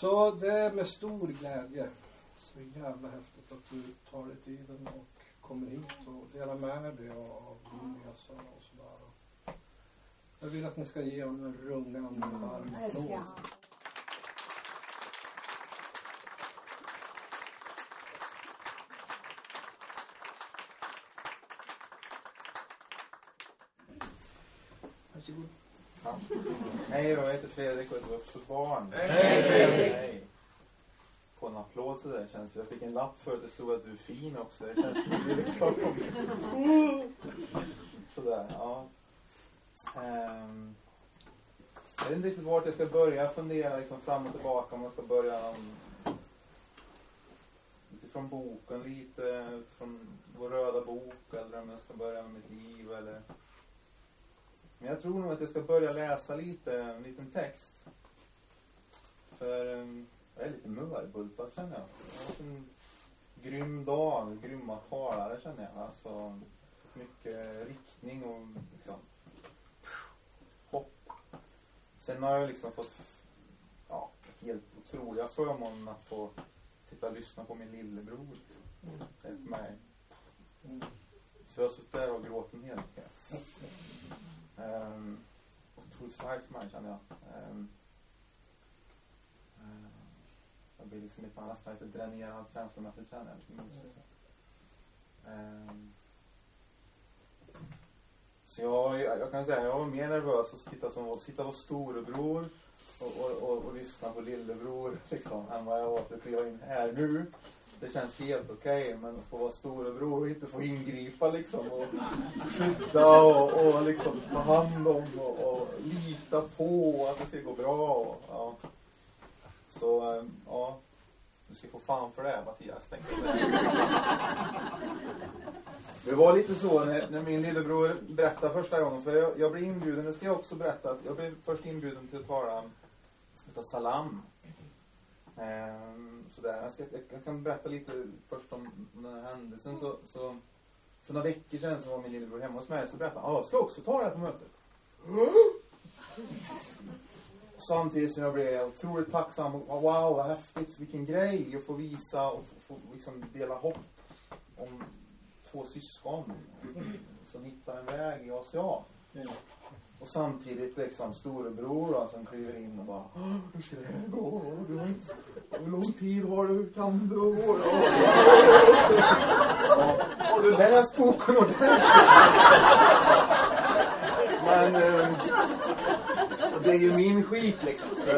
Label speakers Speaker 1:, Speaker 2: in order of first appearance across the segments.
Speaker 1: Så det är med stor glädje. Så jävla häftigt att du tar dig tiden och kommer hit och delar med dig av din resa och sådär. Jag vill att ni ska ge honom en rungande varm applåd.
Speaker 2: ha.
Speaker 1: Varsågod.
Speaker 3: Ja. Hej då, jag heter Fredrik och är ett vuxet barn.
Speaker 1: Hej, Fredrik.
Speaker 3: Hej. På en applåd sådär känns det. Jag fick en lapp för att det stod att du är fin också. Det känns liksom... Sådär, ja. Ehm, jag vet inte riktigt vart jag ska börja fundera liksom fram och tillbaka om jag ska börja um, utifrån boken lite, utifrån vår röda bok eller om jag ska börja med mitt liv eller men jag tror nog att jag ska börja läsa lite, en liten text. För um, jag är lite mörbultad känner jag. Jag har haft en grym dag, grymma talare känner jag. Alltså mycket riktning och liksom hopp. Sen har jag liksom fått ja, helt otroliga förmånen att få sitta och lyssna på min lillebror. Det är för mig. Så jag har suttit där och gråtit en hel del. Ehm, um, otroligt starkt för mig känner jag. Um, um, jag blir liksom lite annars lite dränerad känslomässigt känner jag. Um, så jag, jag, jag kan säga jag var mer nervös att sitta som sitta på storebror och, och, och, och lyssna på lillebror liksom än vad jag var för att kliva in här nu. Det känns helt okej men att få vara storebror och inte få ingripa liksom och skydda och, och liksom ta hand om och, och lita på att det ska gå bra. Och, ja. Så ehm, ja, du ska få fan för det Mattias tänkte jag. Det var lite så när, när min lillebror berättade första gången, för jag, jag blev inbjuden, det ska jag också berätta, att jag blev först inbjuden till att tala utav Salam. Ehm, sådär. Jag, ska, jag, kan berätta lite först om den här händelsen. Så, så, för några veckor sedan så var min lillebror hemma hos mig så berättade han, ah, jag ska också ta det här på mötet. Samtidigt som jag blev otroligt tacksam. och, ah, Wow, vad häftigt. Vilken grej att få visa och få, få liksom dela hopp om två syskon som hittar en väg i ACA. Och samtidigt liksom storebror då, som kliver in och bara Hur ska det här gå? Du har inte... Hur lång tid har du? Kan du? Och, ja, har du läst boken ordentligt? Men eh, det är ju min skit liksom. Så,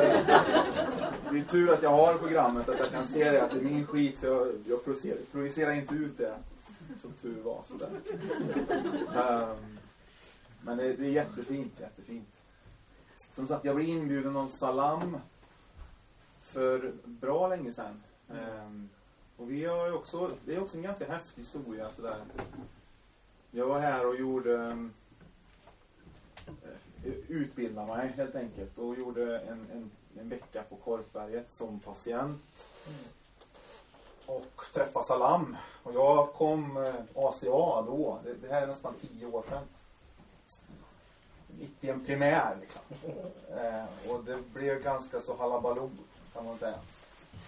Speaker 3: det är tur att jag har programmet, att jag kan se det, att det är min skit. Så jag, jag projicerar, projicerar inte ut det. Som tur var. Sådär. Um, men det, det är jättefint, jättefint. Som sagt, jag blev inbjuden av Salam för bra länge sedan. Ehm, och vi har ju också, det är också en ganska häftig historia sådär. Jag var här och gjorde um, utbildade mig helt enkelt och gjorde en, en, en vecka på Korpberget som patient. Och träffade Salam. Och jag kom eh, ACA då, det, det här är nästan tio år sedan mitt i en primär liksom. Eh, och det blev ganska så halabaloo kan man säga.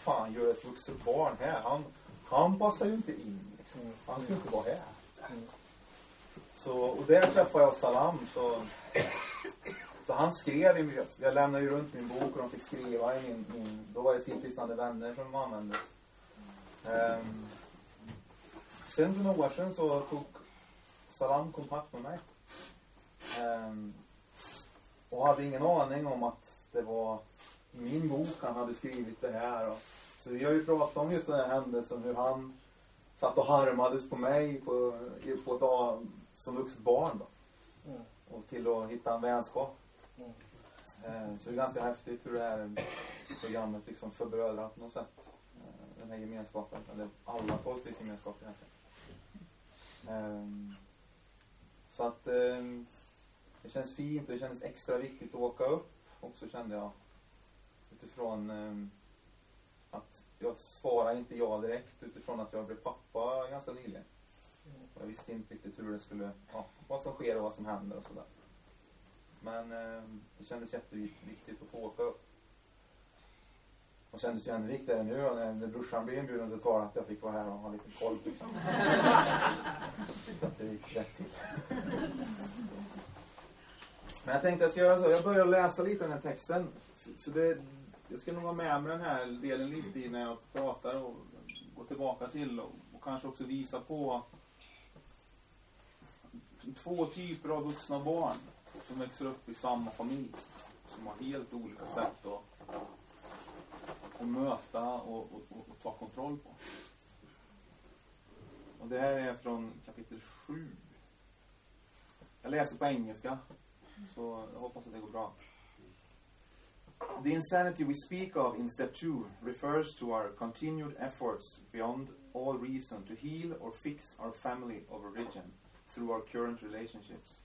Speaker 3: Fan, gör ett vuxet barn här? Han, han passar ju inte in liksom. Han ska inte vara här. Så, och där träffade jag Salam så, så han skrev i jag lämnade ju runt min bok och de fick skriva i min, min då var det tillfrisknande vänner som användes. Um, sen för några år sedan så tog Salam kontakt med mig. Ehm, och hade ingen aning om att det var min bok han hade skrivit det här. Och, så vi har ju pratat om just den här händelsen, hur han satt och harmades på mig på, på ett som vuxet barn då.
Speaker 1: Mm.
Speaker 3: Och till att hitta en vänskap.
Speaker 1: Mm.
Speaker 3: Ehm, så det är ganska häftigt hur det här programmet liksom förbrödrar på något sätt. eh, Den här gemenskapen, eller alla tolkningsgemenskapen egentligen. Ehm, så att det känns fint och det kändes extra viktigt att åka upp. Och så kände jag utifrån ehm, att jag svarade inte ja direkt utifrån att jag blev pappa ganska nyligen. Jag visste inte riktigt hur det skulle, ja, vad som sker och vad som händer och sådär. Men ehm, det kändes jätteviktigt att få åka upp. Och kändes ju ännu viktigare nu när, när brorsan blev inbjuden till tal att jag fick vara här och ha lite koll liksom. Så att det gick rätt till. Men jag tänkte jag ska göra så. Jag börjar läsa lite den här texten. Så det, jag ska nog ha med mig den här delen lite i när jag pratar och går tillbaka till och, och kanske också visa på två typer av vuxna barn som växer upp i samma familj. Som har helt olika sätt att, att möta och, och, och, och ta kontroll på. Och det här är från kapitel 7. Jag läser på engelska. Så jag hoppas att det går bra. The insanity we speak of in step two refers to our continued efforts beyond all reason to heal or fix our family of origin through our current relationships.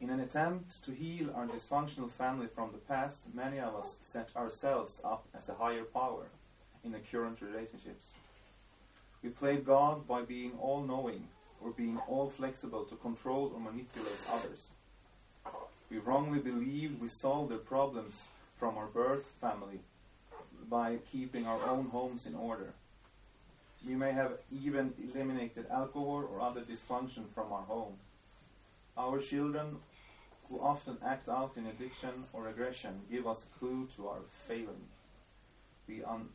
Speaker 3: In an attempt to heal our dysfunctional family from the past, many of us set ourselves up as a higher power in the current relationships. We played God by being all knowing or being all flexible to control or manipulate others. We wrongly believe we solve their problems from our birth family by keeping our own homes in order. We may have even eliminated alcohol or other dysfunction from our home. Our children, who often act out in addiction or aggression, give us a clue to our failing. We un-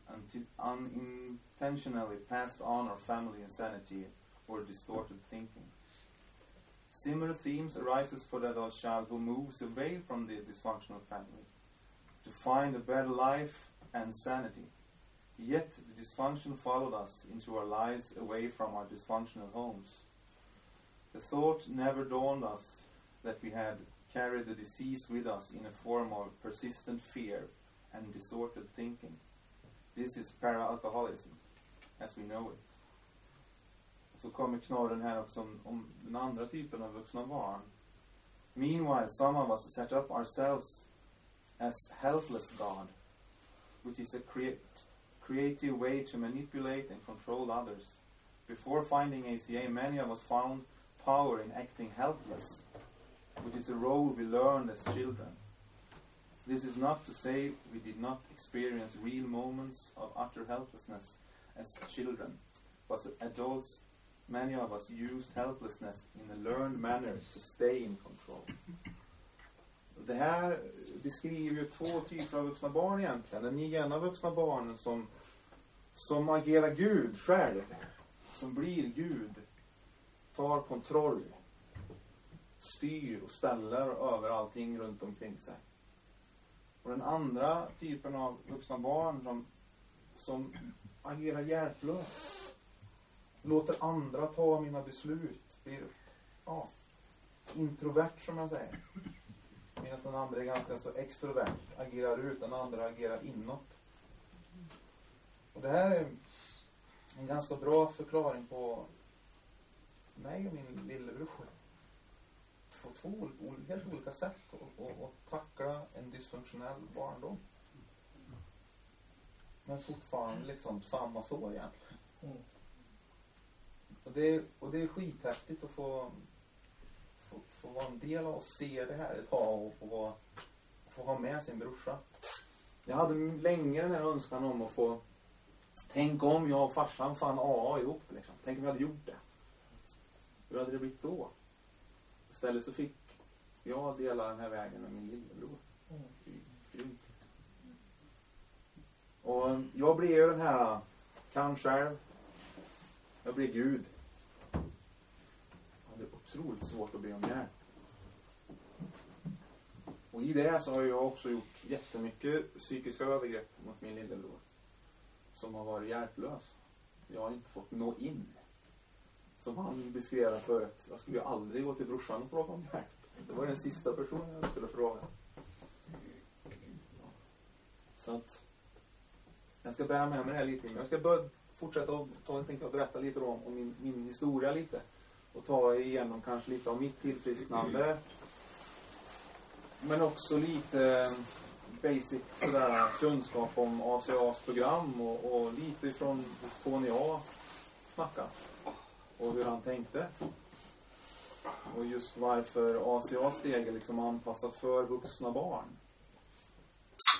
Speaker 3: unintentionally passed on our family insanity or distorted thinking. Similar themes arises for the adult child who moves away from the dysfunctional family to find a better life and sanity. Yet the dysfunction followed us into our lives away from our dysfunctional homes. The thought never dawned us that we had carried the disease with us in a form of persistent fear and distorted thinking. This is para-alcoholism, as we know it. Så kommer knorren här också om, om den andra typen av vuxna barn. Meanwhile, some of us set up ourselves as helpless God, which is a create, creative way to manipulate and control others. Before finding ACA, many of us found power in acting helpless, which is a role we learned as children. This is not to say we did not experience real moments of utter helplessness as children, but as adults, many of us used helplessness in a learned manner to stay in control. Det här beskriver ju två typer av vuxna barn egentligen. Den ena vuxna barnen som, som agerar Gud själv, som blir Gud, tar kontroll, styr och ställer över allting runt omkring sig. Och den andra typen av vuxna barn som, som agerar hjälplöst. Låter andra ta mina beslut. Blir ja, introvert som jag säger. Medan den andra är ganska så extrovert. Agerar ut, den andra agerar inåt. Och det här är en ganska bra förklaring på mig och min lillebror. Två, två helt olika sätt att, tackla en dysfunktionell barndom. Men fortfarande liksom samma så egentligen.
Speaker 1: Mm.
Speaker 3: Och det, och det är skithäftigt att få, få, få vara en del av och se det här ett tag och få, vara, få ha med sin brorsa. Jag hade länge den här önskan om att få Tänk om jag och farsan fann AA ihop liksom. Tänk om vi hade gjort det. Hur hade det blivit då? Istället så fick jag dela den här vägen med min lillebror.
Speaker 1: Mm.
Speaker 3: Och jag blev ju den här, kan själv. Jag blev Gud. Otroligt svårt att be om hjälp. Och i det så har jag också gjort jättemycket psykiska övergrepp mot min lillebror. Som har varit hjälplös. Jag har inte fått nå in. Som han beskrev det förut. Jag skulle ju aldrig gå till brorsan och fråga om hjälp. Det var den sista personen jag skulle fråga. Så att jag ska bära med mig det här lite. Men jag ska börja fortsätta och ta, tänka och berätta lite om, om min, min historia lite. Och ta igenom kanske lite av mitt tillfrisknande. Men också lite basic sådär, kunskap om ACAs program och, och lite ifrån Tony A snacka. Och hur han tänkte. Och just varför ACAs steg är liksom anpassat för vuxna barn.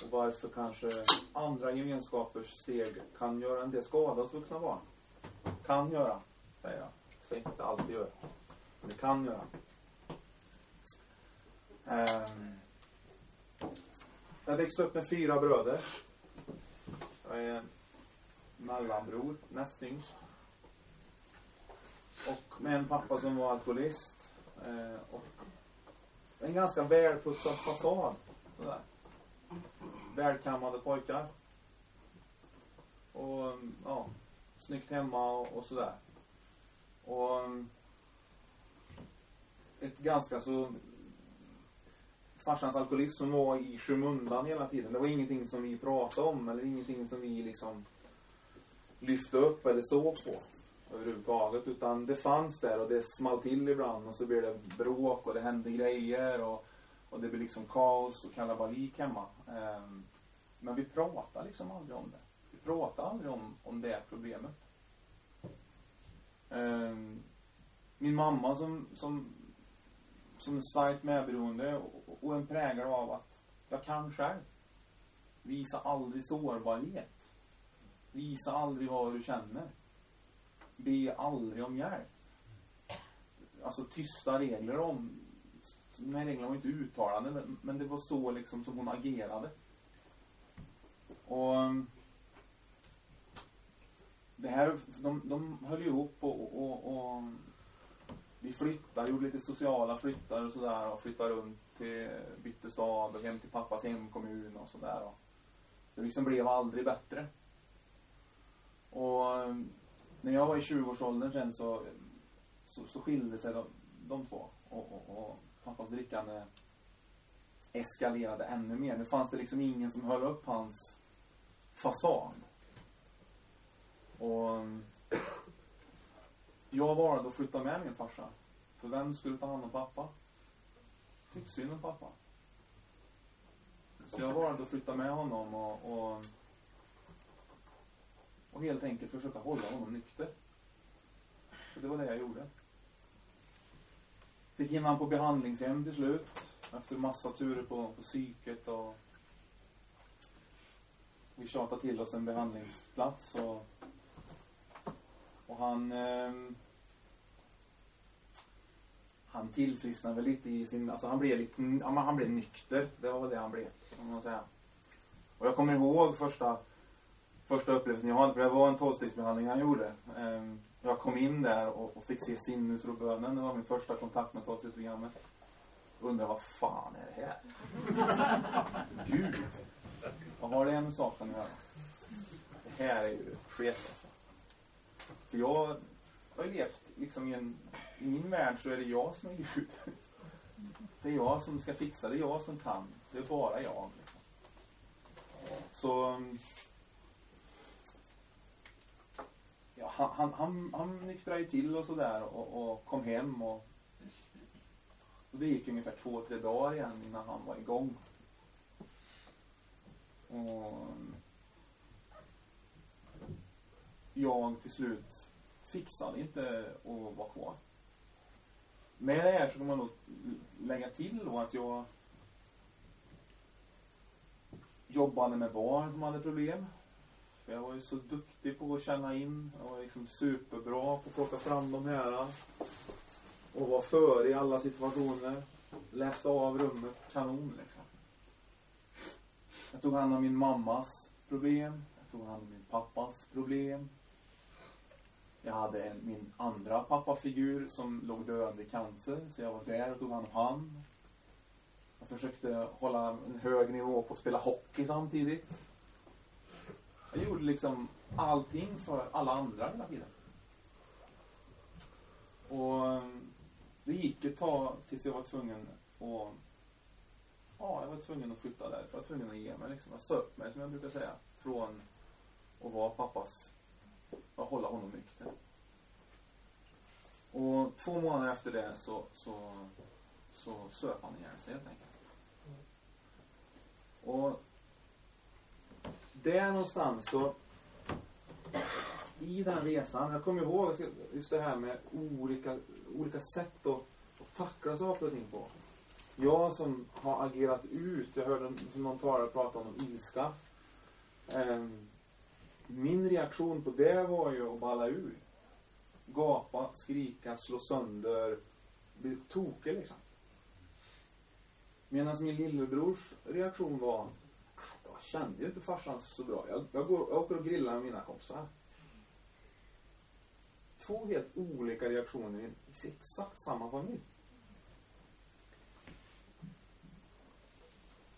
Speaker 3: Och varför kanske andra gemenskapers steg kan göra en del skada hos vuxna barn. Kan göra, säger jag. Så inte alltid göra. Men det kan göra. Um, jag växte upp med fyra bröder. Jag är mellanbror, näst yngst. Och med en pappa som var alkoholist. Eh, och en ganska välputsad fasad. Sådär. Välkammade pojkar. Och ja, snyggt hemma och, och sådär. Och mm, ett ganska så farsans alkoholism som var i skymundan hela tiden. Det var ingenting som vi pratade om eller ingenting som vi liksom lyfte upp eller såg på överhuvudtaget. Utan det fanns där och det small till ibland och så blev det bråk och det hände grejer och, och det blev liksom kaos och kalabalik hemma. Ehm, men vi pratade liksom aldrig om det. Vi pratade aldrig om, om det problemet. Ehm, min mamma som, som, som är starkt medberoende och, och en prägel av att jag kan själv. Visa aldrig sårbarhet. Visa aldrig vad du känner. Be aldrig om hjälp. Alltså tysta regler om... De här reglerna var inte uttalade, men, men det var så liksom som hon agerade. Och... Ehm, det här, de, de höll ihop och, och, och vi flyttade, gjorde lite sociala flyttar och sådär och flyttade runt till, bytte stad och hem till pappas hemkommun och sådär. Det liksom blev aldrig bättre. Och när jag var i 20-årsåldern sen så, så, så skilde sig de, de två. Och, och, och pappas drickande eskalerade ännu mer. Nu fanns det liksom ingen som höll upp hans fasad. Och jag valde att flytta med min farsa. För vem skulle ta hand om pappa? Tyckte synd om pappa. Så jag valde att flytta med honom och, och och helt enkelt försöka hålla honom nykter. Så det var det jag gjorde. Fick in honom på behandlingshem till slut. Efter massa turer på, på psyket och vi tjatade till oss en behandlingsplats och, och han eh, han tillfrisknade väl lite i sin, alltså han blev lite, ja, han blev nykter. Det var väl det han blev, kan man säga. Och jag kommer ihåg första första upplevelsen jag hade, för det var en tolvstegsbehandling han gjorde. Eh, jag kom in där och fick se sinnesrobönen. Det var min första kontakt med tolvstegsprogrammet. Undrar vad fan är det här? Gud! Vad har det med sak att göra? Det här är ju skit. För jag har levt liksom i en... I min värld så är det jag som är Gud. Det är jag som ska fixa, det är jag som kan. Det är bara jag. Liksom. Så mm, ja, han, han, han, han nyktrade ju till och sådär och, och, kom hem och, och det gick ungefär två, tre dagar igen innan han var igång. Och mm, jag till slut fixade inte att vara kvar. Med det här så kan man nog lägga till då att jag jobbade med barn som hade problem. För jag var ju så duktig på att känna in. Jag var liksom superbra på att plocka fram de här. Och var före i alla situationer. Läste av rummet kanon liksom. Jag tog hand om min mammas problem. Jag tog hand om min pappas problem. Jag hade en, min andra pappafigur som låg döende i cancer. Så jag var där och tog hand om han. Jag försökte hålla en hög nivå på att spela hockey samtidigt. Jag gjorde liksom allting för alla andra hela tiden. Och det gick ett tag tills jag var tvungen att Ja, jag var tvungen att flytta där. Jag var tvungen att ge mig liksom. Jag sa upp mig som jag brukar säga. Från att vara pappas, att hålla honom nykter. Och två månader efter det så, så, så söp han ihjäl sig helt enkelt. Och där någonstans så i den resan, jag kommer ihåg just det här med olika, olika sätt att, att tackla saker och ting på. jag som har agerat ut, jag hörde som någon talare prata om ilska. Eh, min reaktion på det var ju att balla ur. Gapa, skrika, slå sönder, bli tokig liksom. Medan min lillebrors reaktion var jag kände ju inte farsan så bra. Jag, jag, går, jag åker och grillar med mina kompisar. Två helt olika reaktioner i exakt samma familj.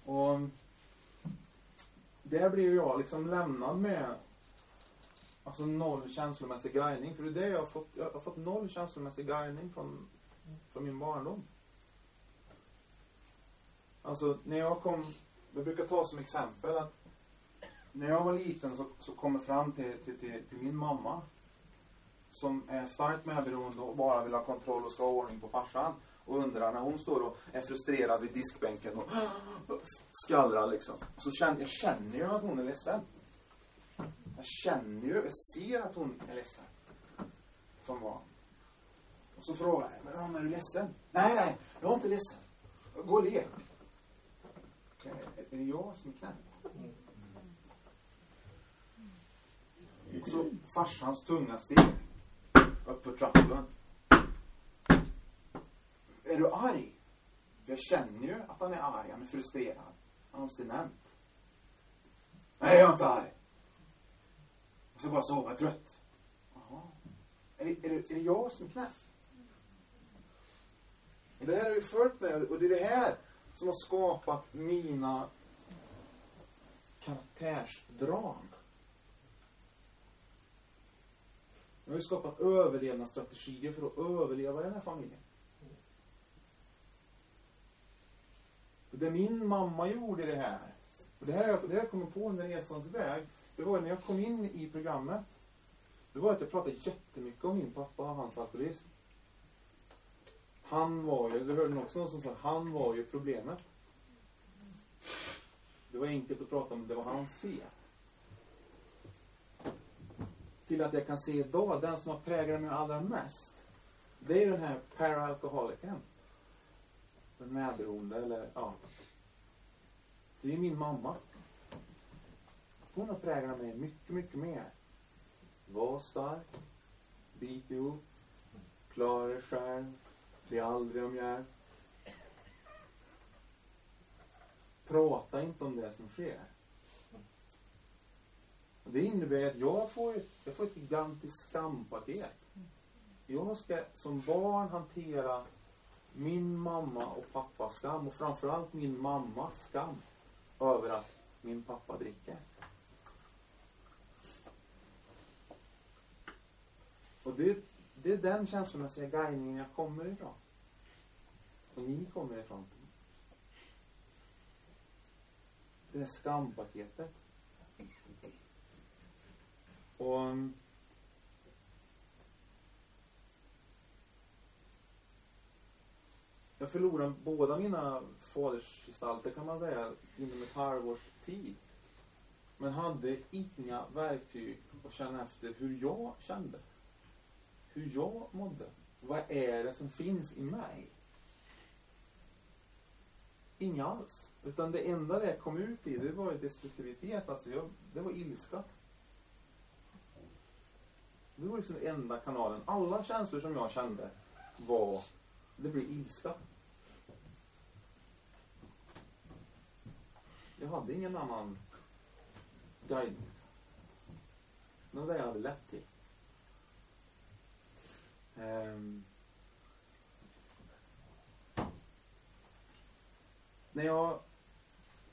Speaker 3: Och där blev jag liksom lämnad med alltså noll känslomässig guidning. För det är det jag har fått. Jag har fått noll känslomässig guidning från, från min barndom. Alltså när jag kom, jag brukar ta som exempel att när jag var liten så, så kom jag fram till, till, till, till min mamma som är starkt medberoende och bara vill ha kontroll och ska ha ordning på farsan. Och undrar när hon står och är frustrerad vid diskbänken och skallrar liksom. Så känner, jag känner ju att hon är ledsen. Jag känner ju, jag ser att hon är ledsen. Som var. Och så frågar jag, men mamma är du ledsen? Nej, nej, jag är inte ledsen. Gå och lek. Okej, är det jag som är knäpp? Och så farsans tunga steg. Upp för trappan. Är du arg? Jag känner ju att han är arg. Han är frustrerad. Han är obstinent. Nej, jag är inte arg. Jag ska bara sova. Jag är trött. Jaha. Är det, är, det, är det jag som är knäpp? Det här har ju följt mig. Och det är det här som har skapat mina karaktärsdrag. Jag har ju skapat överlevnadsstrategier för att överleva i den här familjen. Det min mamma gjorde det här, och det här, det här jag kommit på under resans väg, det var när jag kom in i programmet, det var att jag pratade jättemycket om min pappa och hans alkoholism. Han var ju, du hörde också någon som sa, han var ju problemet. Det var enkelt att prata om det var hans fel. Till att jag kan se idag, den som har präglat mig allra mest, det är den här paralkoholikern. Den medberoende, eller ja. Det är min mamma. Hon har präglat mig mycket, mycket mer. Var stark. Bit ihop. Klara dig själv. Bli aldrig om hjälp. Prata inte om det som sker. Och det innebär att jag får ett, jag får ett gigantiskt skampaket. Jag ska som barn hantera min mamma och pappas skam och framförallt min mammas skam över att min pappa dricker. Och det, det är den känslomässiga guidningen jag kommer ifrån. Och ni kommer ifrån. Det är skampaketet. Och mm, jag förlorade båda mina fadersgestalter kan man säga inom ett halvårs tid. Men hade inga verktyg att känna efter hur jag kände. Hur jag mådde. Vad är det som finns i mig? Inga alls. Utan det enda det kom ut i, det var ju destruktivitet. Alltså jag, det var ilska. Det var liksom den enda kanalen. Alla känslor som jag kände var, det blev ilska. Jag hade ingen annan guide. Det var det jag hade lätt till. Um, när jag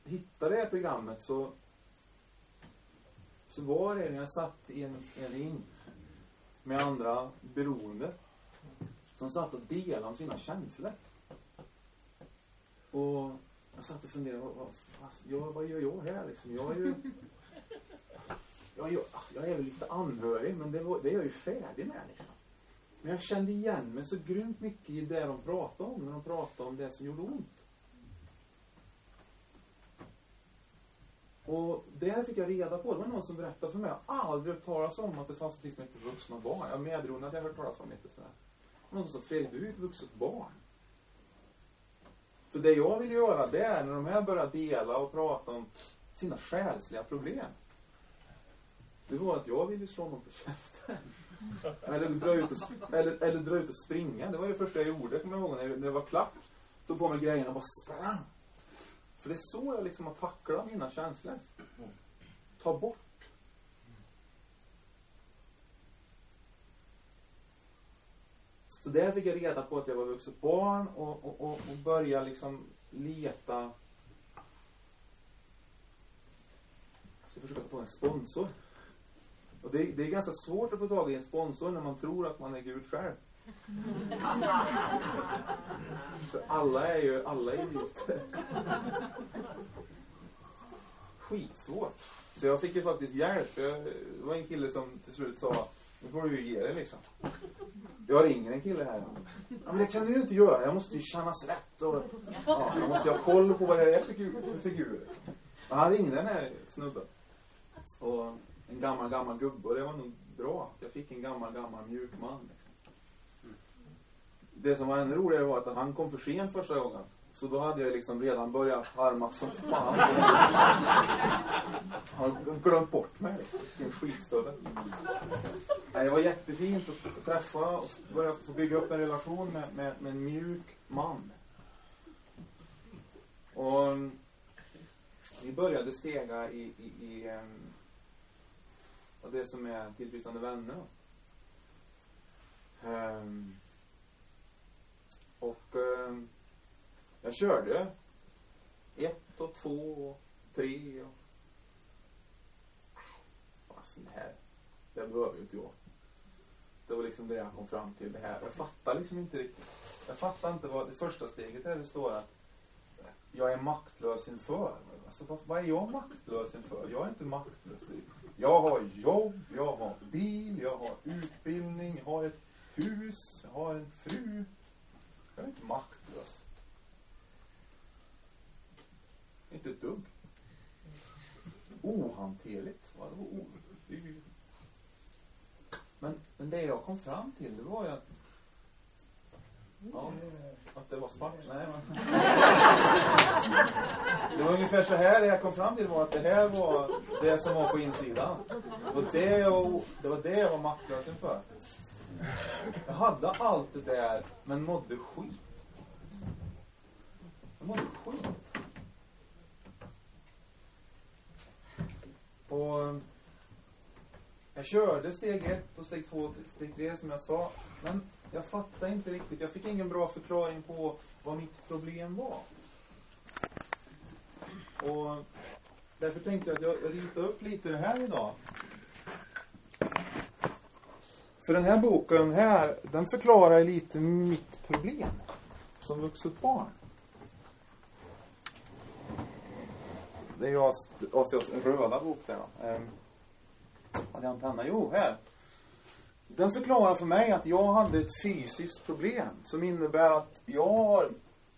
Speaker 3: hittade det här programmet så så var det när jag satt i en, en ring med andra beroende som satt och delade om sina känslor. Och jag satt och funderade, vad, vad, jag, vad gör jag här liksom? Jag är ju... Jag, jag, jag är väl lite anhörig, men det, var, det är jag ju färdig med liksom. Men jag kände igen mig så grymt mycket i det de pratade om, när de pratade om det som gjorde ont. Och det fick jag reda på. Det var någon som berättade för mig. Jag har aldrig hört talas om att det fanns något som hette vuxna barn. Jag medberoende hade jag hört talas om lite sådär. Någon som sa, Fredrik, du är ett vuxet barn. För det jag vill göra det är när de här börjar dela och prata om sina själsliga problem. Det var att jag ville slå någon på käften. Eller dra ut och, eller, eller dra ut och springa. Det var det första jag gjorde, kommer jag ihåg, när det var klart. Tog på mig grejerna och bara sprang. För det är så jag liksom har tacklat mina känslor. Ta bort. Så där fick jag reda på att jag var vuxet barn och, och, och, och började liksom leta. Jag ska försöka få en sponsor. Och det, det är ganska svårt att få tag i en sponsor när man tror att man är Gud själv. För alla är ju, alla är idioter. Skitsvårt. Så jag fick ju faktiskt hjälp. Jag, det var en kille som till slut sa, nu får du ju ge dig liksom. Jag ringer en kille här. Ja, men det kan du ju inte göra. Jag måste ju kännas rätt och ja, jag måste ju ha koll på vad det är för figur. För figur. Och han ringde den här snubben. Och en gammal, gammal gubbe. Och det var nog bra. Jag fick en gammal, gammal mjuk man. Liksom. Det som var ännu roligare var att han kom för sent första gången. Så då hade jag liksom redan börjat harma som fan. Han glömt bort mig liksom. Vilken skitstövel. Det var jättefint att träffa och börja få bygga upp en relation med, med, med en mjuk man. Och vi började stega i, i, i och det som är tillfrisknande vänner. Um, och um, jag körde ett och två och tre och... Äh, Fasen, det här, det behöver ju inte jag. Det var liksom det jag kom fram till. Det här. Jag fattar liksom inte riktigt. Jag fattar inte vad det första steget är. Det står att jag är maktlös inför. Alltså vad, vad är jag maktlös inför? Jag är inte maktlös. Jag har jobb, jag har bil, jag har utbildning, jag har ett hus, jag har en fru. Jag är inte maktlös. Inte ett dugg. Ohanterligt. Vadå? Men, men det jag kom fram till, det var ju att Ja, att det var svart. Nej, men. Det var ungefär så här det jag kom fram till var att det här var det som var på insidan. Och det, jag, det var det jag var maktlös inför. Jag hade allt det där, men mådde skit. Jag mådde skit. Och jag körde steg ett och steg två och steg tre som jag sa. Men jag fattade inte riktigt. Jag fick ingen bra förklaring på vad mitt problem var. Och därför tänkte jag att jag ritar upp lite det här idag. För den här boken här, den förklarar lite mitt problem som vuxet barn. Det är ju Asias röda bok där då. Ehm, hade jag en penna? Jo, här. Den förklarar för mig att jag hade ett fysiskt problem som innebär att jag har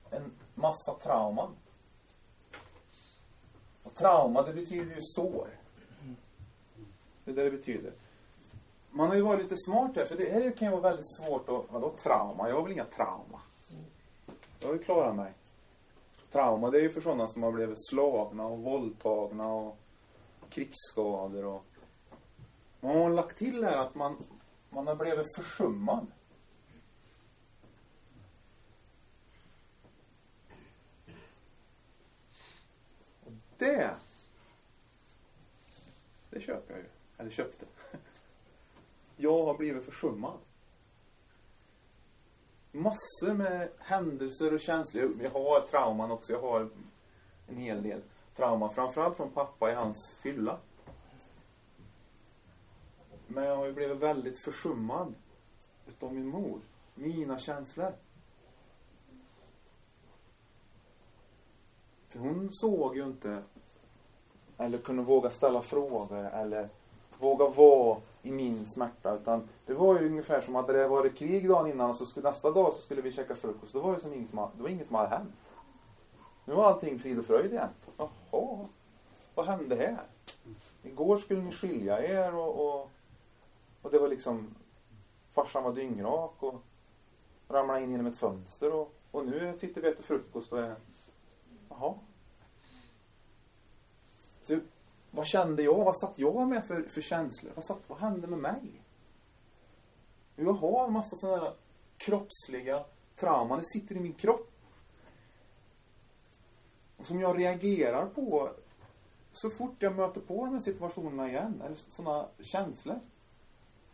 Speaker 3: en massa trauman. Och trauma, det betyder ju sår. Det är det det betyder. Man har ju varit lite smart här, för det här kan ju vara väldigt svårt att... Vadå trauma? Jag har väl inga trauma? Jag har ju klarat mig. Trauma, det är ju för sådana som har blivit slagna och våldtagna och krigsskador och... Man har lagt till här att man, man har blivit försummad. Och det, det köper jag ju. Eller köpte. Jag har blivit försummad. Massor med händelser och känslor. Jag har trauman också. Jag har en hel del trauma. Framförallt från pappa i hans fylla. Men jag har ju blivit väldigt försummad utav min mor. Mina känslor. För hon såg ju inte eller kunde våga ställa frågor eller våga vara i min smärta. Utan det var ju ungefär som att det varit krig dagen innan och så skulle, nästa dag så skulle vi käka frukost. Då var det som inget som, det var inget som hade hänt. Nu var allting frid och fröjd igen. Jaha, vad hände här? Igår skulle ni skilja er och, och och det var liksom, farsan var dyngrak och ramlade in genom ett fönster och, Och nu sitter vi och äter frukost och är... Jaha. Så vad kände jag? Vad satt jag med för, för känslor? Vad, satt, vad hände med mig? Jag har en massa sådana där kroppsliga trauman. Det sitter i min kropp. Och som jag reagerar på så fort jag möter på de här situationerna igen, eller sådana känslor,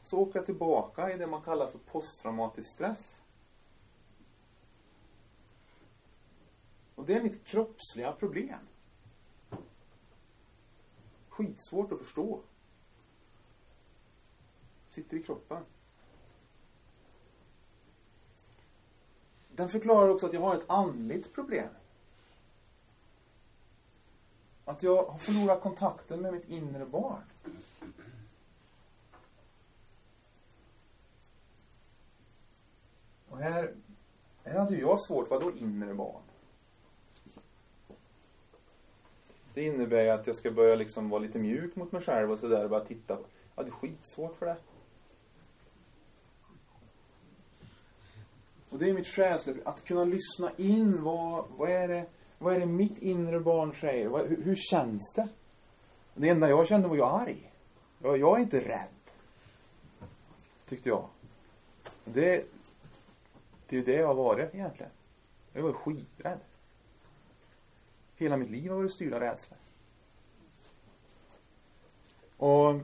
Speaker 3: så åker jag tillbaka i det man kallar för posttraumatisk stress. Och det är mitt kroppsliga problem. Skitsvårt att förstå. Sitter i kroppen. Den förklarar också att jag har ett andligt problem. Att jag har förlorat kontakten med mitt inre barn. Och här, här hade jag svårt. Vad då inre barn? Det innebär ju att jag ska börja liksom vara lite mjuk mot mig själv och sådär och bara titta. Ja, det är skitsvårt för det. Och det är mitt själsliga, att kunna lyssna in vad, vad är det vad är det mitt inre barn säger? Vad, hur, hur, känns det? Det enda jag kände var jag arg. Jag, jag är inte rädd. Tyckte jag. Det, det är ju det jag har varit egentligen. Jag var skiträdd. Hela mitt liv har varit styrd av rädsla. Och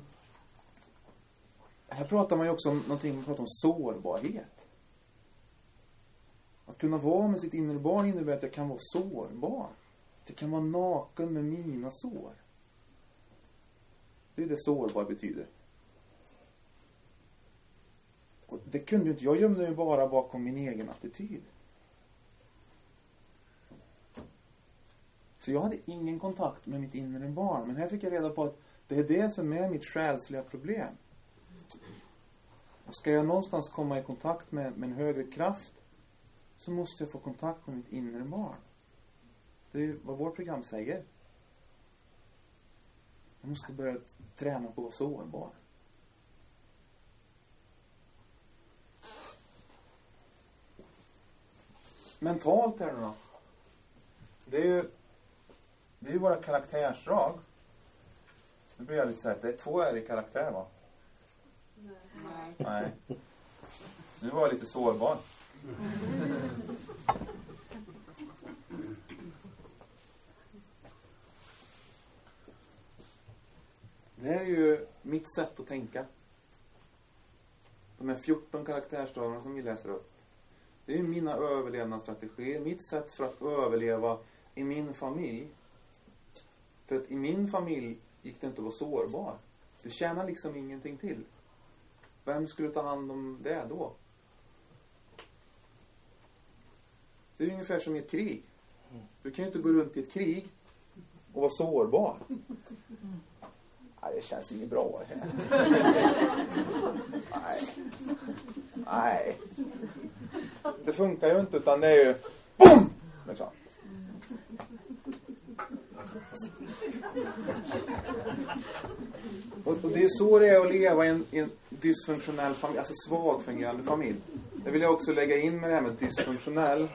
Speaker 3: här pratar man ju också om någonting, man pratar om sårbarhet. Att kunna vara med sitt inre barn innebär att jag kan vara sårbar. Att jag kan vara naken med mina sår. Det är det sårbar betyder. Och det kunde ju inte, jag gömde mig bara bakom min egen attityd. Så jag hade ingen kontakt med mitt inre barn. Men här fick jag reda på att det är det som är mitt själsliga problem. Och ska jag någonstans komma i kontakt med, med en högre kraft så måste jag få kontakt med mitt inre barn. Det är ju vad vårt program säger. Jag måste börja träna på att vara sårbar. Mentalt här nu då. Det är ju det är ju våra karaktärsdrag. Nu blir jag lite såhär, det är två är i karaktär va? Nej. Nej. Nu var jag lite sårbar. Det här är ju mitt sätt att tänka. De här 14 karaktärsdragen som vi läser upp. Det är mina överlevnadsstrategier. Mitt sätt för att överleva i min familj. För att i min familj gick det inte att vara sårbar. Det tjänar liksom ingenting till. Vem skulle ta hand om det då? Det är ungefär som i ett krig. Du kan ju inte gå runt i ett krig och vara sårbar. Nej, det känns inget bra här. Nej. Nej. Det funkar ju inte utan det är ju BOOM! Liksom. Och, och det är så det är att leva i en, i en dysfunktionell familj, alltså svagfungerande familj. Det vill jag också lägga in med det här med dysfunktionell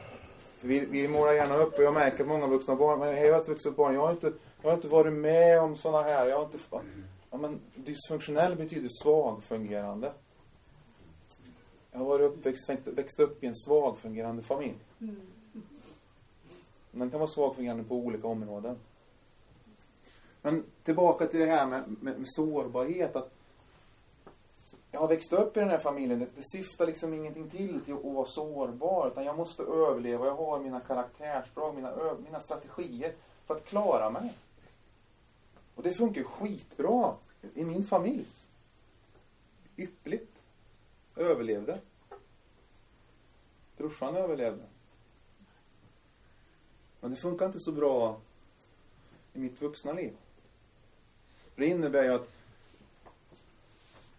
Speaker 3: vi, vi målar gärna upp och jag märker att många vuxna barn, men jag är ett vuxet barn, jag har inte, jag har inte varit med om sådana här, jag har inte, ja men dysfunktionell betyder svagfungerande. Jag har varit uppväxt, växt upp i en svagfungerande familj. Den kan vara svagfungerande på olika områden. Men tillbaka till det här med, med, med sårbarhet, att jag har växt upp i den här familjen. Det, det syftar liksom ingenting till till att vara sårbar. Utan jag måste överleva. Jag har mina karaktärsdrag, mina, mina strategier för att klara mig. Och det funkar skitbra i min familj. Yppligt. Överlevde. Brorsan överlevde. Men det funkar inte så bra i mitt vuxna liv. För det innebär ju att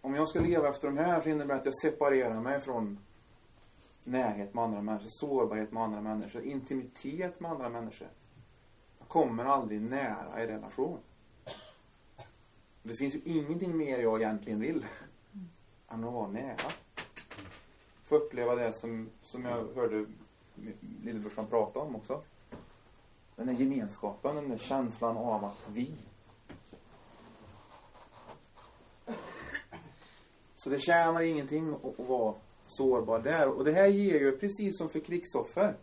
Speaker 3: om jag ska leva efter de här så innebär det att jag separerar mig från närhet med andra människor, sårbarhet med andra människor, intimitet med andra människor. Jag kommer aldrig nära i relation. Det finns ju ingenting mer jag egentligen vill än att vara nära. Få uppleva det som, som jag hörde lillebrorsan prata om också. Den där gemenskapen, den där känslan av att vi. Så det tjänar ingenting att, att vara sårbar där. Och det här ger ju, precis som för krigsoffer,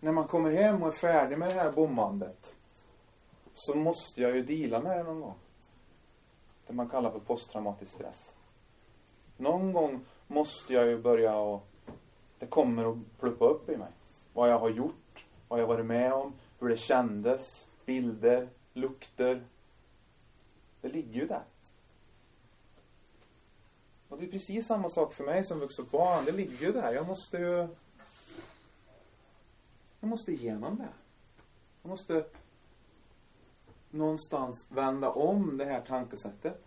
Speaker 3: när man kommer hem och är färdig med det här bombandet så måste jag ju dela med det någon gång. Det man kallar för posttraumatisk stress. Någon gång måste jag ju börja och det kommer att pluppa upp i mig. Vad jag har gjort, vad jag varit med om, hur det kändes, bilder, lukter. Det ligger ju där. Och det är precis samma sak för mig som vuxet barn. Det ligger ju där. Jag måste ju... Jag måste igenom det. Jag måste någonstans vända om det här tankesättet.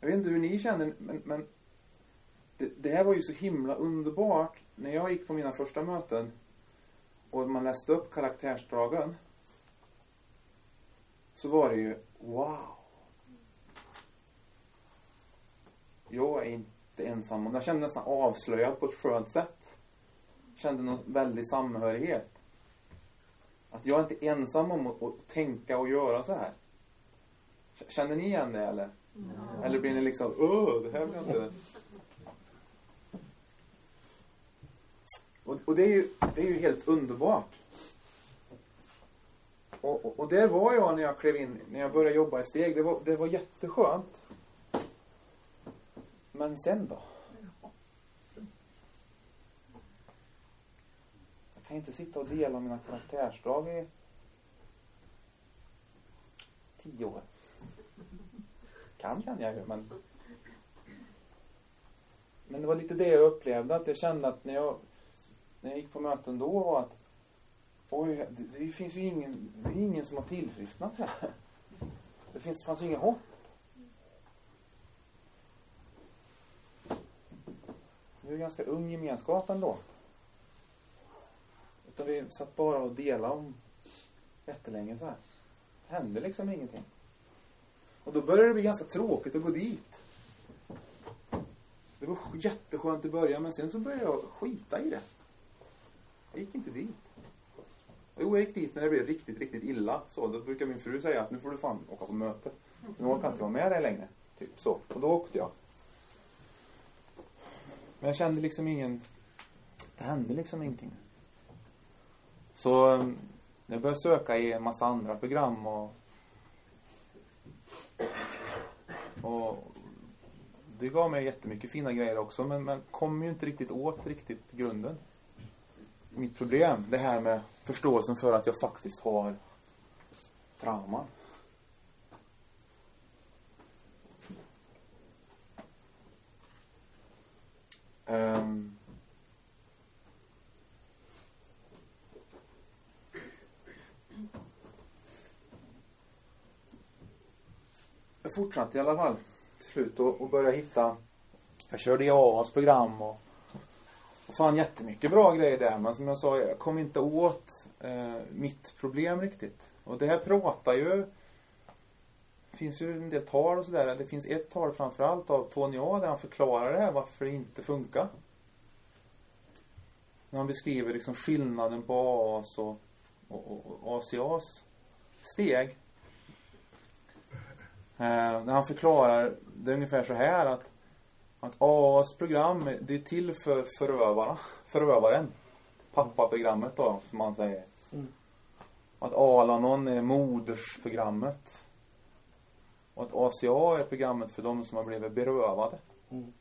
Speaker 3: Jag vet inte hur ni känner, men, men det, det, här var ju så himla underbart när jag gick på mina första möten och man läste upp karaktärsdragen. Så var det ju, wow. Jag är inte ensam. Jag kände nästan avslöjad på ett skönt sätt. Jag kände någon väldig samhörighet. Att jag är inte ensam om att, att tänka och göra så här. Känner ni igen det eller? Mm. Eller blir ni liksom, öh, det här vill jag inte... Och, och det, är ju, det är ju helt underbart. Och, och, och där var jag när jag klev in, när jag började jobba i steg. Det var, det var jätteskönt. Men sen då? Jag kan inte sitta och dela mina karaktärsdrag i tio år. Kan kan jag ju, men men det var lite det jag upplevde, att jag kände att när jag när jag gick på möten då var att oj, det, det finns ju ingen, det är ingen som har tillfrisknat här. Det finns, fanns ju inget hopp. Det är ju ganska ung gemenskap ändå. Utan vi satt bara och delade om jättelänge så här. Det hände liksom ingenting. Och då började det bli ganska tråkigt att gå dit. Det var jätteskönt i början men sen så började jag skita i det. Jag gick inte dit. Jo, jag gick dit när det blev riktigt, riktigt illa. Så då brukar min fru säga att nu får du fan åka på möte. Nu orkar jag inte vara med dig längre. Typ så. Och då åkte jag. Men jag kände liksom ingen... Det hände liksom ingenting. Så eh, jag började söka i en massa andra program och... Och det gav mig jättemycket fina grejer också men, man kom ju inte riktigt åt riktigt grunden mitt problem. Det här med förståelsen för att jag faktiskt har trauman. Uh, eh, jag fortsatte i alla fall till slut och, och började hitta jag körde IAAs program och och fann jättemycket bra grejer där. Men som jag sa, jag kom inte åt eh, mitt problem riktigt. Och det här pratar ju det finns ju en del tal och sådär. Det finns ett tal framförallt av Tony A där han förklarar det här varför det inte funkar. När han beskriver liksom skillnaden på AAs och, och, och ACAs steg. Eh, när han förklarar det är ungefär så här att att AAs program, det är till för förövarna. Förövaren. Pappaprogrammet då, som man säger. Mm. Att Alanon är modersprogrammet. Och att ACA är programmet för de som har blivit berövade. Mm.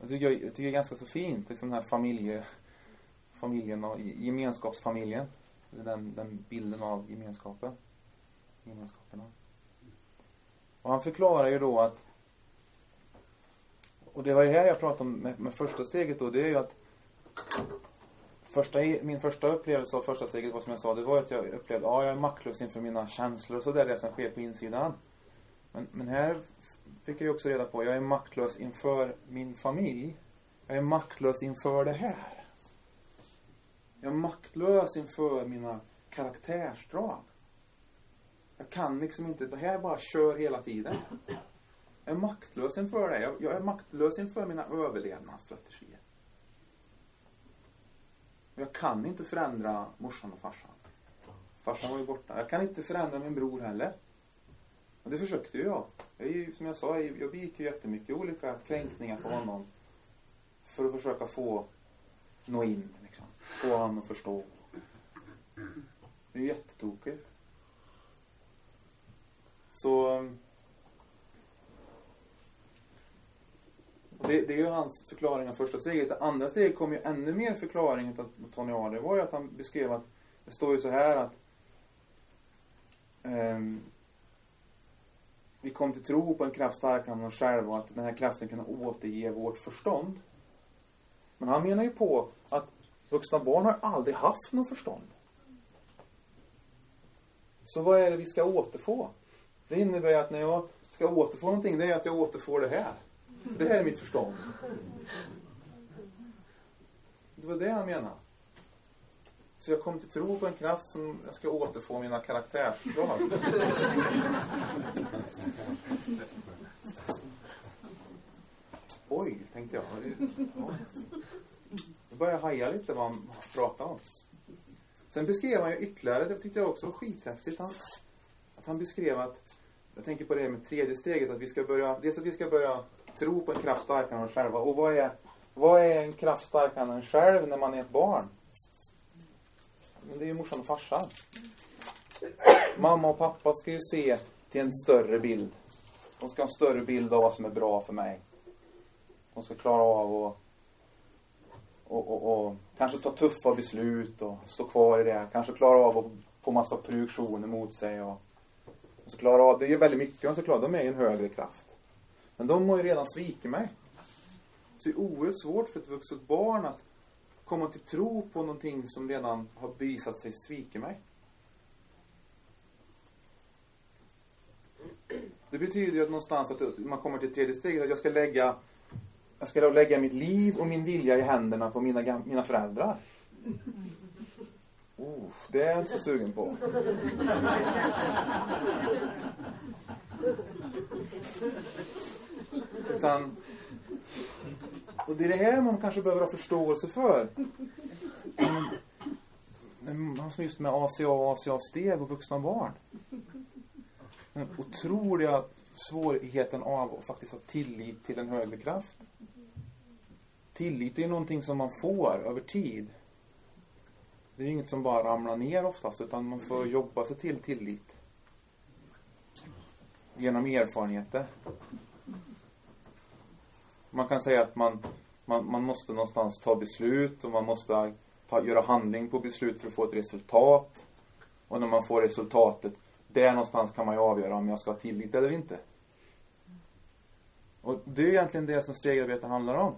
Speaker 3: Jag tycker, jag, jag tycker det är ganska så fint, liksom den här familje, familjen och gemenskapsfamiljen. Den, den bilden av gemenskapen. Gemenskaperna. Och han förklarar ju då att och det var det här jag pratade om med, med första steget då. Det är ju att första, min första upplevelse av första steget var som jag sa, det var att jag upplevde, ja jag är maktlös inför mina känslor och sådär, det som sker på insidan. Men, men här fick jag ju också reda på, jag är maktlös inför min familj. Jag är maktlös inför det här. Jag är maktlös inför mina karaktärsdrag. Jag kan liksom inte, det här bara kör hela tiden. Jag är maktlös inför det. Jag, jag är maktlös inför mina överlevnadsstrategier. Jag kan inte förändra morsan och farsan. Farsan var ju borta. Jag kan inte förändra min bror heller. Och det försökte ju jag. jag är ju, som jag sa, jag begick ju jättemycket olika kränkningar på honom. För att försöka få nå in, liksom. Få honom att förstå. Det är ju jättetokigt. Ehm, det, det är ju hans förklaring av första steget. Det andra steget kom ju ännu mer förklaring av Tony A. Det var ju att han beskrev att det står ju så här att um, vi kom till tro på en kraft starkare än oss själva och att den här kraften kunde återge vårt förstånd. Men han menar ju på att vuxna barn har aldrig haft något förstånd. Så vad är det vi ska återfå? Det innebär att när jag ska återfå någonting, det är att jag återfår det här. Det här är mitt förstånd. Det var det han menade. Så jag kom till tro på en kraft som jag ska återfå mina karaktärsdrag. Oj, tänkte jag. Jag började haja lite vad han pratade om. Sen beskrev han ju ytterligare, det tyckte jag också var skithäftigt. Han, att han beskrev att, jag tänker på det med tredje steget, att vi ska börja, dels att vi ska börja tro på en kraft starkare än oss själva. Och vad är, vad är en kraft starkare än en själv när man är ett barn? Men det är ju morsan och farsan. Mamma och pappa ska ju se till en större bild. De ska ha en större bild av vad som är bra för mig. De ska klara av att och, och, och, kanske ta tuffa beslut och stå kvar i det. Kanske klara av att få massa projektioner mot sig och, de ska klara av, det är väldigt mycket de ska klara, de är en högre kraft. Men de har ju redan svikit mig. Så det är oerhört svårt för ett vuxet barn att komma till tro på någonting som redan har bevisat sig svika mig. Det betyder ju att någonstans att man kommer till tredje steget, att jag ska lägga jag ska då lägga mitt liv och min vilja i händerna på mina, mina föräldrar. Oh, det är jag inte så sugen på. Utan, och det är det här man kanske behöver ha förståelse för. Just med ACA och ACA-steg och vuxna barn. Den otroliga svårigheten av att faktiskt ha tillit till en högre kraft. Tillit är någonting som man får över tid. Det är inget som bara ramlar ner oftast utan man får jobba sig till tillit. Genom erfarenheter. Man kan säga att man, man, man måste någonstans ta beslut och man måste ta, göra handling på beslut för att få ett resultat. Och när man får resultatet, där någonstans kan man ju avgöra om jag ska ha tillit eller inte. Och det är egentligen det som stegarbete handlar om.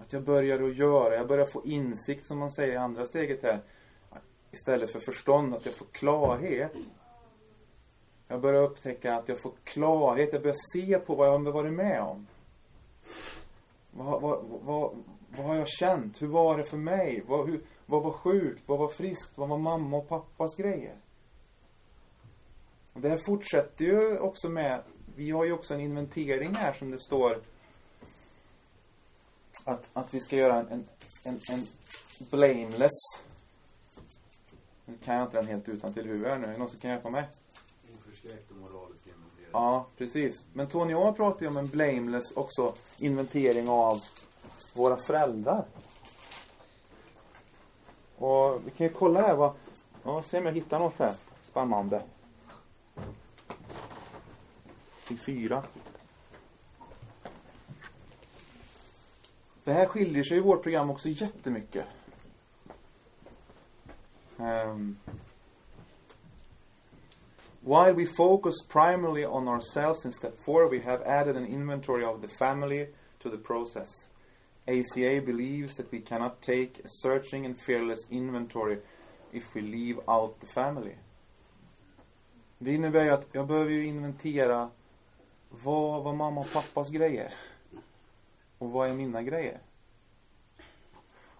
Speaker 3: Att jag börjar att göra, jag börjar få insikt som man säger i andra steget här. Istället för förstånd, att jag får klarhet. Jag börjar upptäcka att jag får klarhet, jag börjar se på vad jag har varit med om. Vad, vad, vad, vad har jag känt? Hur var det för mig? Vad, hur, vad var sjukt? Vad var friskt? Vad var mamma och pappas grejer? Det här fortsätter ju också med, vi har ju också en inventering här som det står att, att vi ska göra en, en, en blameless nu kan jag inte den helt utan till hur är nu. Är det någon som kan hjälpa mig?
Speaker 4: Oförskräckt och moralisk inventering.
Speaker 3: Ja, precis. Men Tony och jag pratar ju om en blameless också inventering av våra föräldrar. Och vi kan ju kolla här vad... Ja, se om jag hittar något här. Spännande. Till fyra. För här skiljer sig ju vårt program också jättemycket. Ehm. Um, while we focus primarily on ourselves in step four, we have added an inventory of the family to the process. ACA believes that we cannot take a searching and fearless inventory if we leave out the family. Det innebär ju att jag behöver ju inventera vad var mamma och pappas grejer? Och vad är mina grejer?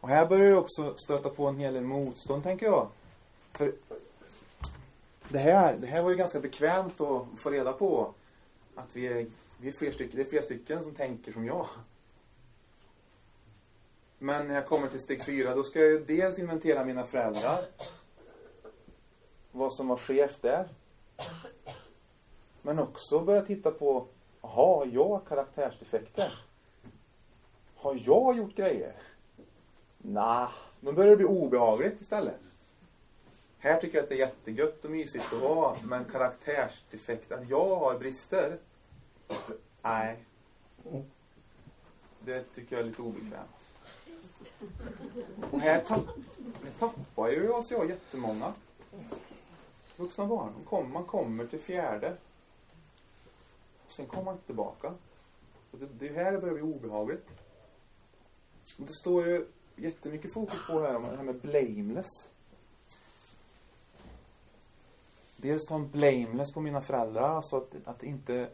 Speaker 3: Och här börjar jag också stöta på en hel del motstånd, tänker jag. För det här, det här var ju ganska bekvämt att få reda på. Att vi är, vi är fler stycken, det är flera stycken som tänker som jag. Men när jag kommer till steg fyra, då ska jag ju dels inventera mina föräldrar. Vad som var skevt där. Men också börja titta på, har jag karaktärsdefekter? Har jag gjort grejer? Nah, då börjar det bli obehagligt istället. Här tycker jag att det är jättegött och mysigt att vara, men karaktärsdefekt, att jag har brister? Nej. Det tycker jag är lite obekvämt. Och här, tapp, här tappar ju jag, jag jättemånga vuxna barn. Kom, man kommer till fjärde. Och sen kommer man inte tillbaka. Och det, det här det börjar bli obehagligt. Det står ju jättemycket fokus på här om det här med blameless. Dels ta en blameless på mina föräldrar, alltså att, att inte...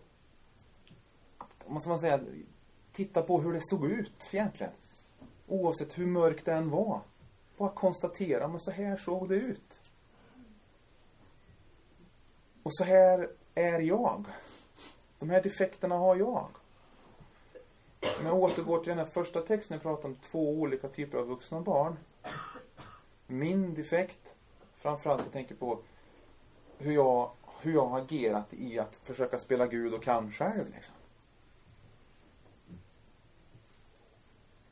Speaker 3: Att, måste man säga, titta på hur det såg ut egentligen. Oavsett hur mörkt det än var. Bara konstatera, men så här såg det ut. Och så här är jag. De här defekterna har jag. Om jag återgår till den här första texten jag pratade om två olika typer av vuxna barn. Min defekt, framförallt jag tänker på hur jag, hur jag har agerat i att försöka spela Gud och kan själv. Liksom.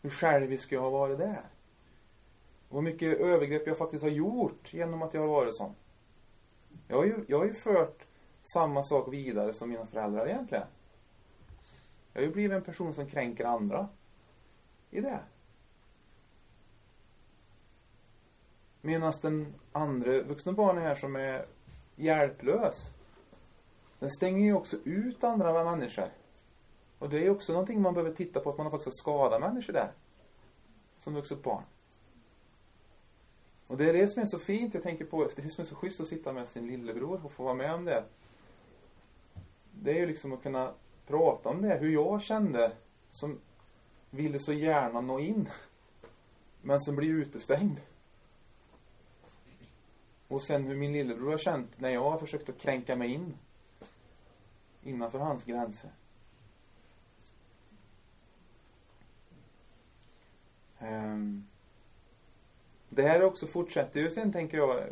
Speaker 3: Hur självisk jag har varit där. Och hur mycket övergrepp jag faktiskt har gjort genom att jag har varit sån. Jag har ju, jag har ju fört samma sak vidare som mina föräldrar egentligen. Jag har ju blivit en person som kränker andra. I det. Medan den andra vuxna barnen här som är hjälplös. Den stänger ju också ut andra människor. Och det är också någonting man behöver titta på, att man har faktiskt skadat människor där. Som vuxet barn. Och det är det som är så fint, jag tänker på, det som är så schysst att sitta med sin lillebror och få vara med om det. Det är ju liksom att kunna prata om det, hur jag kände som ville så gärna nå in. Men som blir utestängd. Och sen hur min lillebror har känt när jag har försökt att kränka mig in. Innanför hans gränser. Um, det här också fortsätter ju sen tänker jag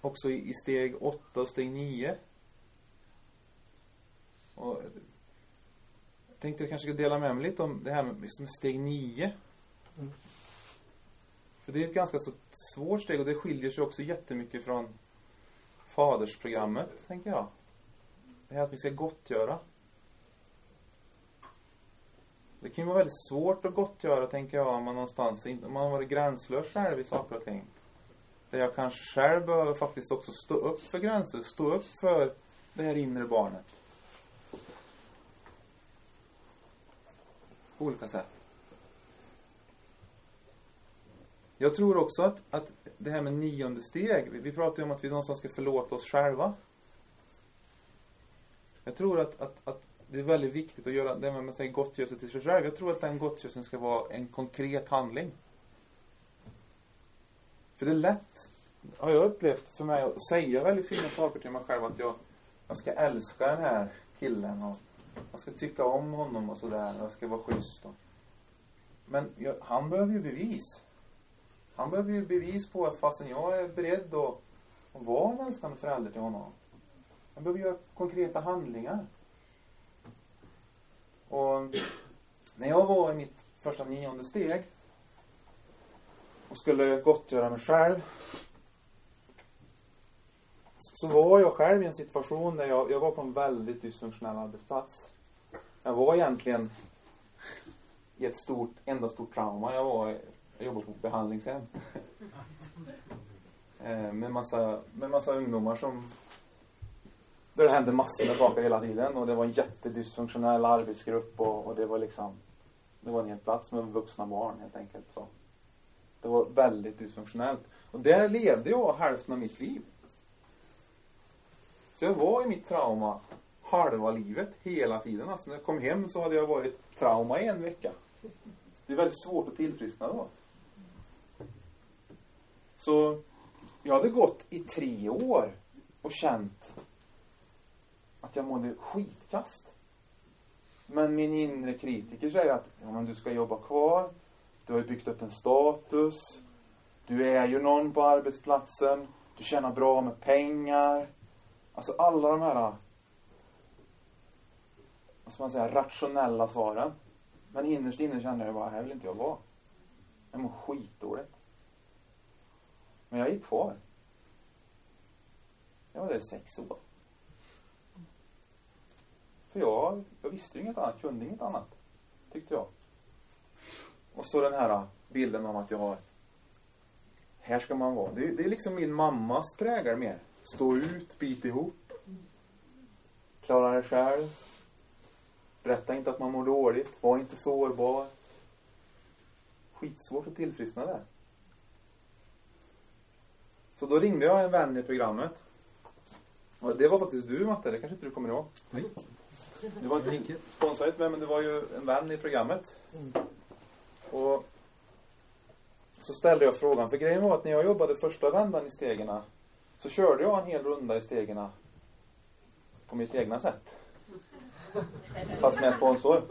Speaker 3: också i steg 8 och steg 9. Och jag tänkte jag kanske ska dela med mig lite om det här med steg 9. Mm. För det är ett ganska så svårt steg och det skiljer sig också jättemycket från fadersprogrammet, tänker jag. Det här att vi ska gottgöra. Det kan ju vara väldigt svårt att gottgöra, tänker jag, om man någonstans, om man har varit gränslös själv i saker och ting. Där jag kanske själv behöver faktiskt också stå upp för gränser, stå upp för det här inre barnet. På olika sätt. Jag tror också att, att det här med nionde steg, vi pratar ju om att vi någonstans ska förlåta oss själva. Jag tror att, att, att det är väldigt viktigt att göra det man säger gottgörelse till sig själv. Jag tror att den gottgörelsen ska vara en konkret handling. För det är lätt, har jag upplevt för mig, att säga väldigt fina saker till mig själv. Att jag, jag ska älska den här killen och jag ska tycka om honom och sådär. Jag ska vara schysst. Och, men jag, han behöver ju bevis. Han behöver ju bevis på att fastän jag är beredd att, att vara en älskande förälder till honom. Han behöver göra konkreta handlingar. Och när jag var i mitt första nionde steg och skulle gottgöra mig själv så var jag själv i en situation där jag, jag var på en väldigt dysfunktionell arbetsplats. Jag var egentligen i ett stort, enda stort trauma. Jag var, jag jobbade på behandlingshem. Eh, med massa, med massa ungdomar som där det hände massor med saker hela tiden och det var en jättedysfunktionell arbetsgrupp och, och det var liksom det var en hel plats med vuxna barn helt enkelt så. Det var väldigt dysfunktionellt. Och där levde jag hälften av mitt liv. Så jag var i mitt trauma halva livet hela tiden. Alltså när jag kom hem så hade jag varit trauma i en vecka. Det är väldigt svårt att tillfriskna då. Så jag hade gått i tre år och känt att jag mådde skitkast. Men min inre kritiker säger att ja, men du ska jobba kvar. Du har ju byggt upp en status. Du är ju någon på arbetsplatsen. Du tjänar bra med pengar. Alltså alla de här vad ska man säga, rationella svaren. Men innerst inne kände jag bara, här vill inte jag vara. Jag mår skitdåligt. Men jag gick kvar. Jag var där i sex år. För jag, jag visste ju inget annat, kunde inget annat. Tyckte jag. Och så den här ah, bilden om att jag har här ska man vara. Det är, det är liksom min mammas prägel mer. Stå ut, bit ihop. Klara dig själv. Berätta inte att man mår dåligt. Var inte sårbar. Skitsvårt att tillfriskna där. Så då ringde jag en vän i programmet. Och det var faktiskt du Matte, det kanske inte du kommer ihåg?
Speaker 1: Nej.
Speaker 3: Du var inte sponsrat men du var ju en vän i programmet. Och så ställde jag frågan, för grejen var att när jag jobbade första vändan i stegena så körde jag en hel runda i stegen eh, på mitt egna sätt. Fast med sponsor.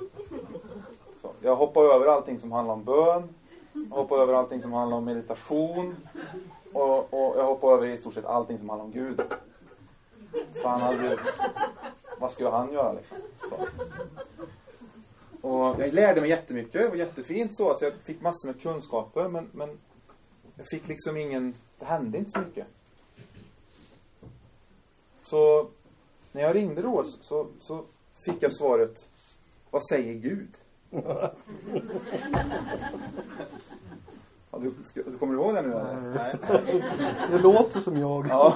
Speaker 3: Så, jag hoppade över allting som handlar om bön. Jag hoppade över allting som handlar om meditation. Och, och jag hoppade över i stort sett allting som handlar om Gud. Fan, vad skulle han göra liksom? Så. Och jag lärde mig jättemycket, det var jättefint så. Alltså jag fick massor med kunskaper men, men jag fick liksom ingen, det hände inte så mycket. Så när jag ringde då så, så fick jag svaret Vad säger Gud? ja, du, ska, du kommer ihåg det nu eller? Nej.
Speaker 1: Det låter som jag.
Speaker 3: Ja.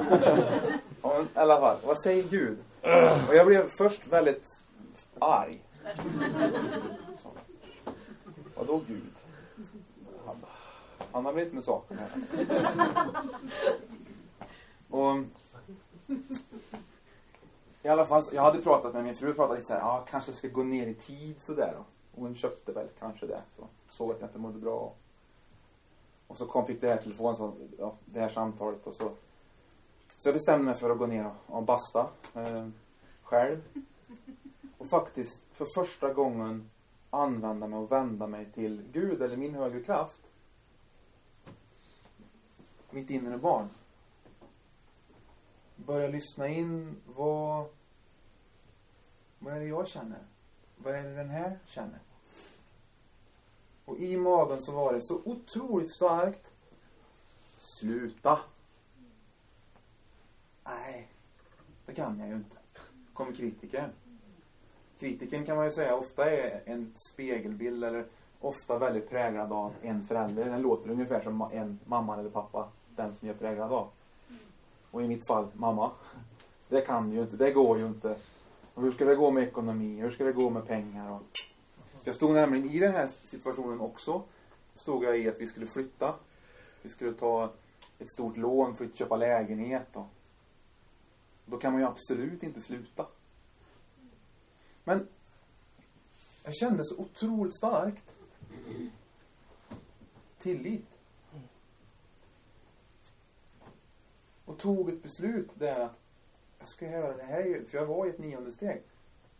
Speaker 3: ja, men i alla fall. Vad säger Gud? Och jag blev först väldigt arg. Vadå Gud? Han, han har inte med saken här. Och i alla fall, jag hade pratat med min fru, pratat lite så här, ja kanske ska gå ner i tid sådär då. Och hon köpte väl kanske det. Så såg att jag inte mådde bra. Och så kom, fick det här telefonen, så, ja, det här samtalet och så. Så jag bestämde mig för att gå ner och, och basta eh, själv. Och faktiskt för första gången använda mig och vända mig till Gud eller min högre kraft. Mitt inre barn. Börja lyssna in vad vad är det jag känner? Vad är det den här känner? Och i magen så var det så otroligt starkt. Sluta! Nej, det kan jag ju inte. Kommer kritiker. Kritiken kan man ju säga ofta är en spegelbild eller ofta väldigt präglad av en förälder. Den låter ungefär som en mamma eller pappa. Den som jag är präglad av. Och i mitt fall, mamma. Det kan ju inte, det går ju inte. Och hur ska det gå med ekonomi? Hur ska det gå med pengar? Och... Jag stod nämligen i den här situationen också. Stod jag i att vi skulle flytta. Vi skulle ta ett stort lån för att köpa lägenhet. Och... Då kan man ju absolut inte sluta. Men jag kände så otroligt starkt tillit. Och tog ett beslut där att jag ska göra det här, för jag var i ett nionde steg.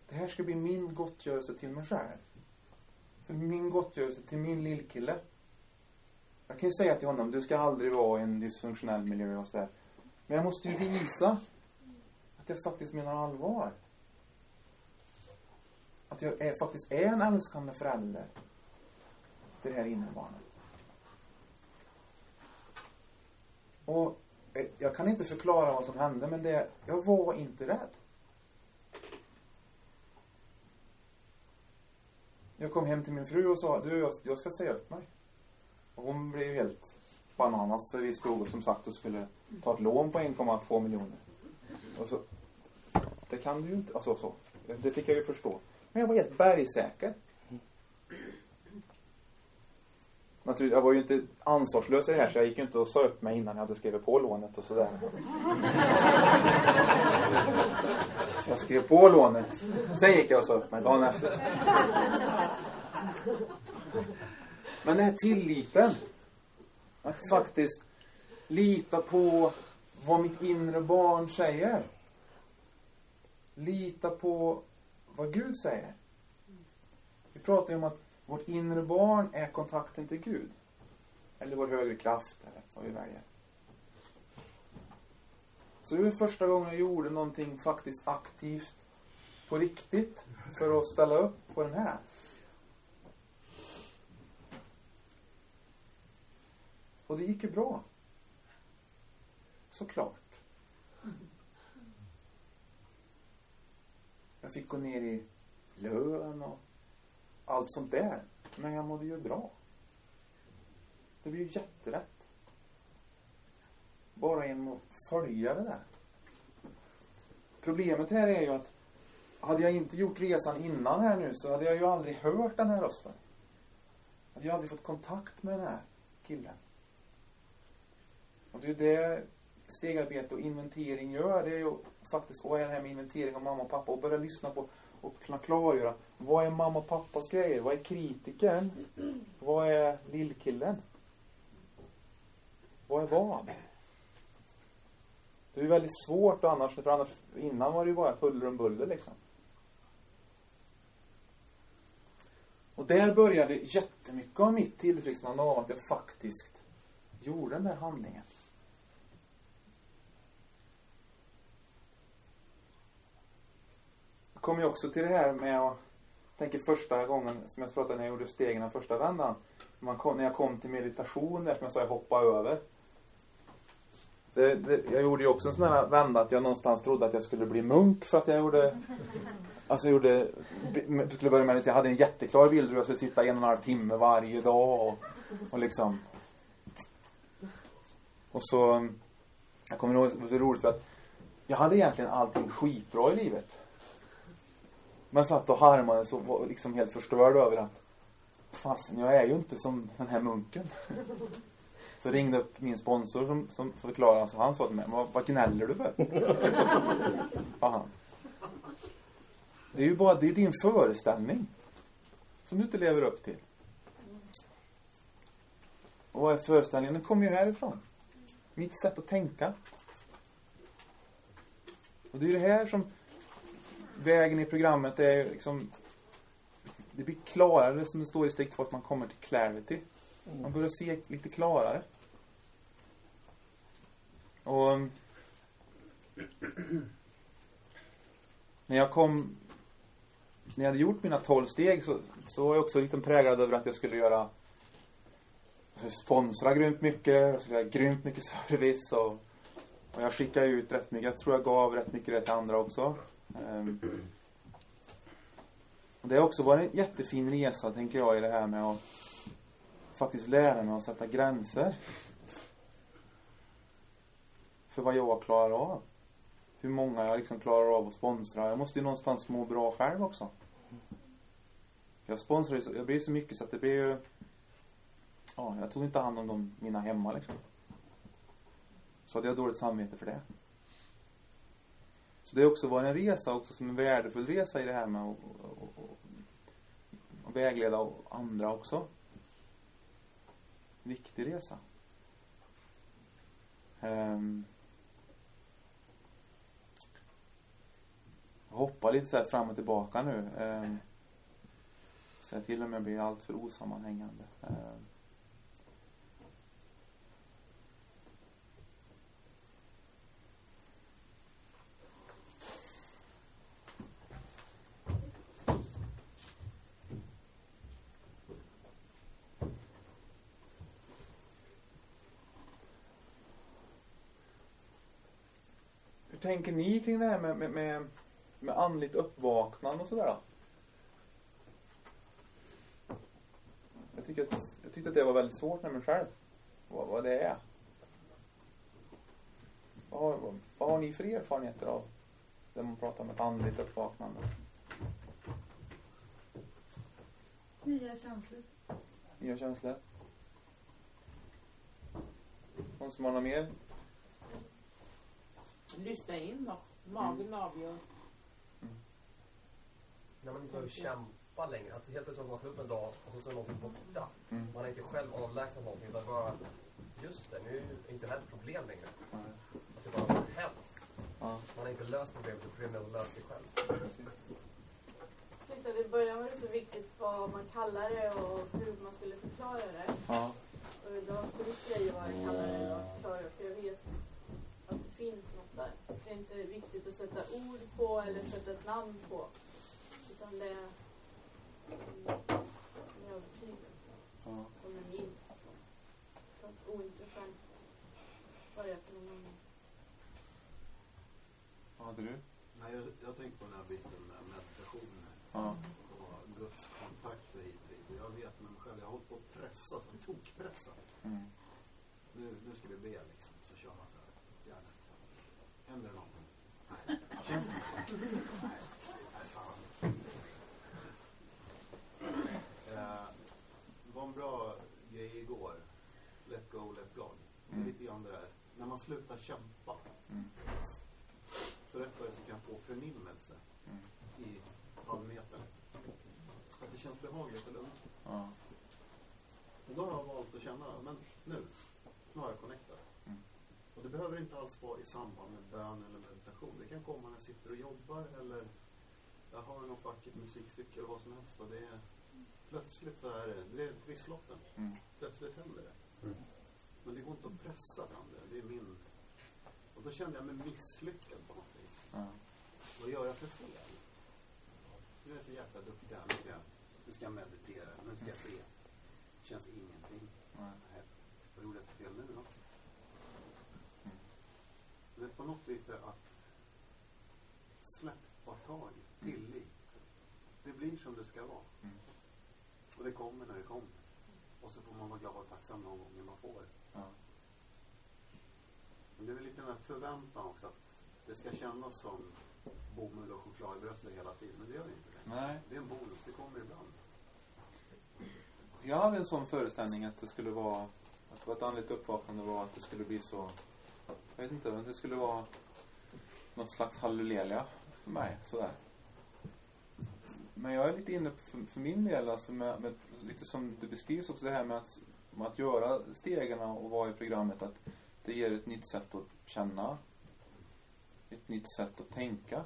Speaker 3: Det här ska bli min gottgörelse till mig själv. Så min gottgörelse till min lillkille. Jag kan ju säga till honom, du ska aldrig vara i en dysfunktionell miljö och sådär. Men jag måste ju visa att jag faktiskt menar allvar. Att jag är, faktiskt är en älskande förälder till det här inre barnet. Och Eh, jag kan inte förklara vad som hände men det, jag var inte rädd. Jag kom hem till min fru och sa, du jag, ska säga upp mig. Och hon blev helt bananas för vi stod som sagt och skulle ta ett lån på 1,2 miljoner. Och så, det kan du ju inte, alltså så. Det fick jag ju förstå. Men jag var helt bergsäker naturligtvis, jag var ju inte ansvarslös i det här så jag gick ju inte och sa upp mig innan jag hade skrivit på lånet och sådär. Så jag skrev på lånet. Sen gick jag och sa upp mig dagen efter. Men den här tilliten. Att faktiskt lita på vad mitt inre barn säger. Lita på vad Gud säger. Vi pratar ju om att vårt inre barn är kontakten till Gud. Eller vår högre kraft, eller vad vi väljer. Så det var första gången jag gjorde någonting faktiskt aktivt på riktigt för att ställa upp på den här. Och det gick ju bra. Såklart. Jag fick gå ner i lön och allt sånt där. Men jag mådde ju bra. Det blir ju jätterätt. Bara genom att följa det där. Problemet här är ju att hade jag inte gjort resan innan här nu så hade jag ju aldrig hört den här rösten. Hade jag aldrig fått kontakt med den här killen. Och det är ju det stegarbete och inventering gör. Det är ju faktiskt, vad är det här med inventering av mamma och pappa? Och börja lyssna på och kunna klargöra. Vad är mamma och pappas grejer? Vad är kritiken? Vad är lillkillen? Vad är vad? Det är ju väldigt svårt annars, för annars, innan var det ju bara huller om buller liksom. Och där började jättemycket av mitt tillfrisknande av att jag faktiskt gjorde den där handlingen. Jag kom ju också till det här med att tänker första gången som jag pratade när jag gjorde stegen den första vändan. Man kom, när jag kom till meditation där som jag sa jag hoppade över. Det, det, jag gjorde ju också en sån här vända att jag någonstans trodde att jag skulle bli munk för att jag gjorde Alltså jag gjorde, skulle börja med jag hade en jätteklar bild hur jag skulle sitta en och en halv timme varje dag och, och liksom Och så Jag kommer ihåg, det var så roligt för att Jag hade egentligen allting skitbra i livet men satt och harmade så var liksom helt förstörd över att Fasen, jag är ju inte som den här munken så ringde upp min sponsor som, som förklarade, så han sa till mig, vad, vad gnäller du för? Aha. Det är ju bara, det är din föreställning. Som du inte lever upp till. Och vad är föreställningen? Den kommer ju härifrån. Mitt sätt att tänka. Och det är det här som vägen i programmet är liksom det blir klarare som det står i steg två att man kommer till clarity. Man börjar se lite klarare. Och när jag kom när jag hade gjort mina tolv steg så, så var jag också lite präglad över att jag skulle göra alltså sponsra grymt mycket, jag skulle göra grymt mycket service och, och jag skickade ut rätt mycket. Jag tror jag gav rätt mycket det till andra också. Um, det har också varit en jättefin resa, tänker jag, i det här med att faktiskt lära mig att sätta gränser. För vad jag klarar av. Hur många jag liksom klarar av att sponsra. Jag måste ju någonstans må bra själv också. Jag sponsrar ju så, jag blir så mycket så att det blir ju Ja, jag tog inte hand om dem, mina hemma liksom. Så hade jag dåligt samvete för det. Så det har också varit en resa också som en värdefull resa i det här med att och, och, och vägleda andra också. Viktig resa. Um, jag hoppar lite så fram och tillbaka nu. Um, så jag till och med blir allt för osammanhängande. Um, tänker ni kring det här med, med, med, med andligt uppvaknande och sådär då? Jag, tycker att, jag tyckte att det var väldigt svårt med mig själv. Vad, vad det är. Vad har, vad, vad har ni för erfarenheter av när man pratar om ett andligt uppvaknande?
Speaker 2: Nya känslor.
Speaker 3: Nya känslor? Någon som har något mer?
Speaker 5: Lyssna in något. Magen
Speaker 3: Mm.
Speaker 5: avgör.
Speaker 6: När man inte behöver kämpa längre. Att helt plötsligt vakna upp en dag och så är någonting borta.
Speaker 3: Mm.
Speaker 6: Man är inte själv avlägsen någonting utan bara Just det, nu är inte det här ett problem längre. Att det bara har hänt. Man har inte löst problemet, utan problemet har löst sig själv.
Speaker 3: precis.
Speaker 5: Så
Speaker 7: tyckte att i början var det så viktigt vad man kallar det och hur man skulle förklara det.
Speaker 3: Ja.
Speaker 7: Och idag skulle grej vad jag kallar det och förklara det, för jag vet att det finns Det är inte viktigt att sätta ord på eller sätta ett namn på. Utan det är en, en övertygelse
Speaker 3: ja.
Speaker 7: som är min. Så att ointressant vad det är för någon annan.
Speaker 3: Vad hade du?
Speaker 4: Nej, jag, jag tänkte på den här biten med meditation
Speaker 3: Ja.
Speaker 4: och Guds kontakt och hit och dit. Jag vet med mig själv, jag har hållit på att pressa, tokpressa.
Speaker 3: Mm.
Speaker 4: Nu, nu ska vi be liksom, så kör man så här. Gärna. Händer någonting? Nej. Känns det Nej. Nej, fan. Eh, det var en bra grej igår. Let go, let God. Det är
Speaker 3: Mm.
Speaker 4: lite grann det där. När man slutar kämpa
Speaker 3: Mm.
Speaker 4: så rätt vad det så kan jag få förnimmelse
Speaker 3: Mm.
Speaker 4: i halvmetern. Att det känns behagligt och lugnt.
Speaker 3: Ja.
Speaker 4: Och då har jag valt att känna, men nu, nu har jag connectat.
Speaker 3: Mm.
Speaker 4: Det behöver inte alls vara i samband med bön eller meditation. Det kan komma när jag sitter och jobbar eller jag har något vackert musikstycke eller vad som helst. Och det är plötsligt så här, det är trisslotten.
Speaker 3: Mm.
Speaker 4: Plötsligt händer det.
Speaker 6: Mm.
Speaker 4: Men det går inte att pressa fram det. Det är min... Och då kände jag mig misslyckad på något vis.
Speaker 3: Ja.
Speaker 4: Vad gör jag för fel? Nu är jag så jäkla duktig här. Nu ska jag, nu ska jag meditera. Nu ska jag be. Känns ingenting.
Speaker 3: Nej,
Speaker 4: vad gjorde jag för fel nu då? Men på något vis är det att släppa tag, tillit. Det blir som det ska vara.
Speaker 3: Mm.
Speaker 4: Och det kommer när det kommer. Och så får man vara glad och tacksam någon gång när man får.
Speaker 3: Ja.
Speaker 4: Men det är väl lite den här förväntan också att det ska kännas som bomull och choklad i bröstet hela tiden. Men det gör det inte. Det.
Speaker 3: Nej.
Speaker 4: det är en bonus, det kommer ibland.
Speaker 3: Jag hade en sån föreställning att det skulle vara att det var ett andligt uppvaknande var att det skulle bli så jag vet inte, men det skulle vara något slags halleluja för mig sådär. Men jag är lite inne på, för, för min del alltså med, med, lite som det beskrivs också det här med att, med att göra stegen och vara i programmet att det ger ett nytt sätt att känna ett nytt sätt att tänka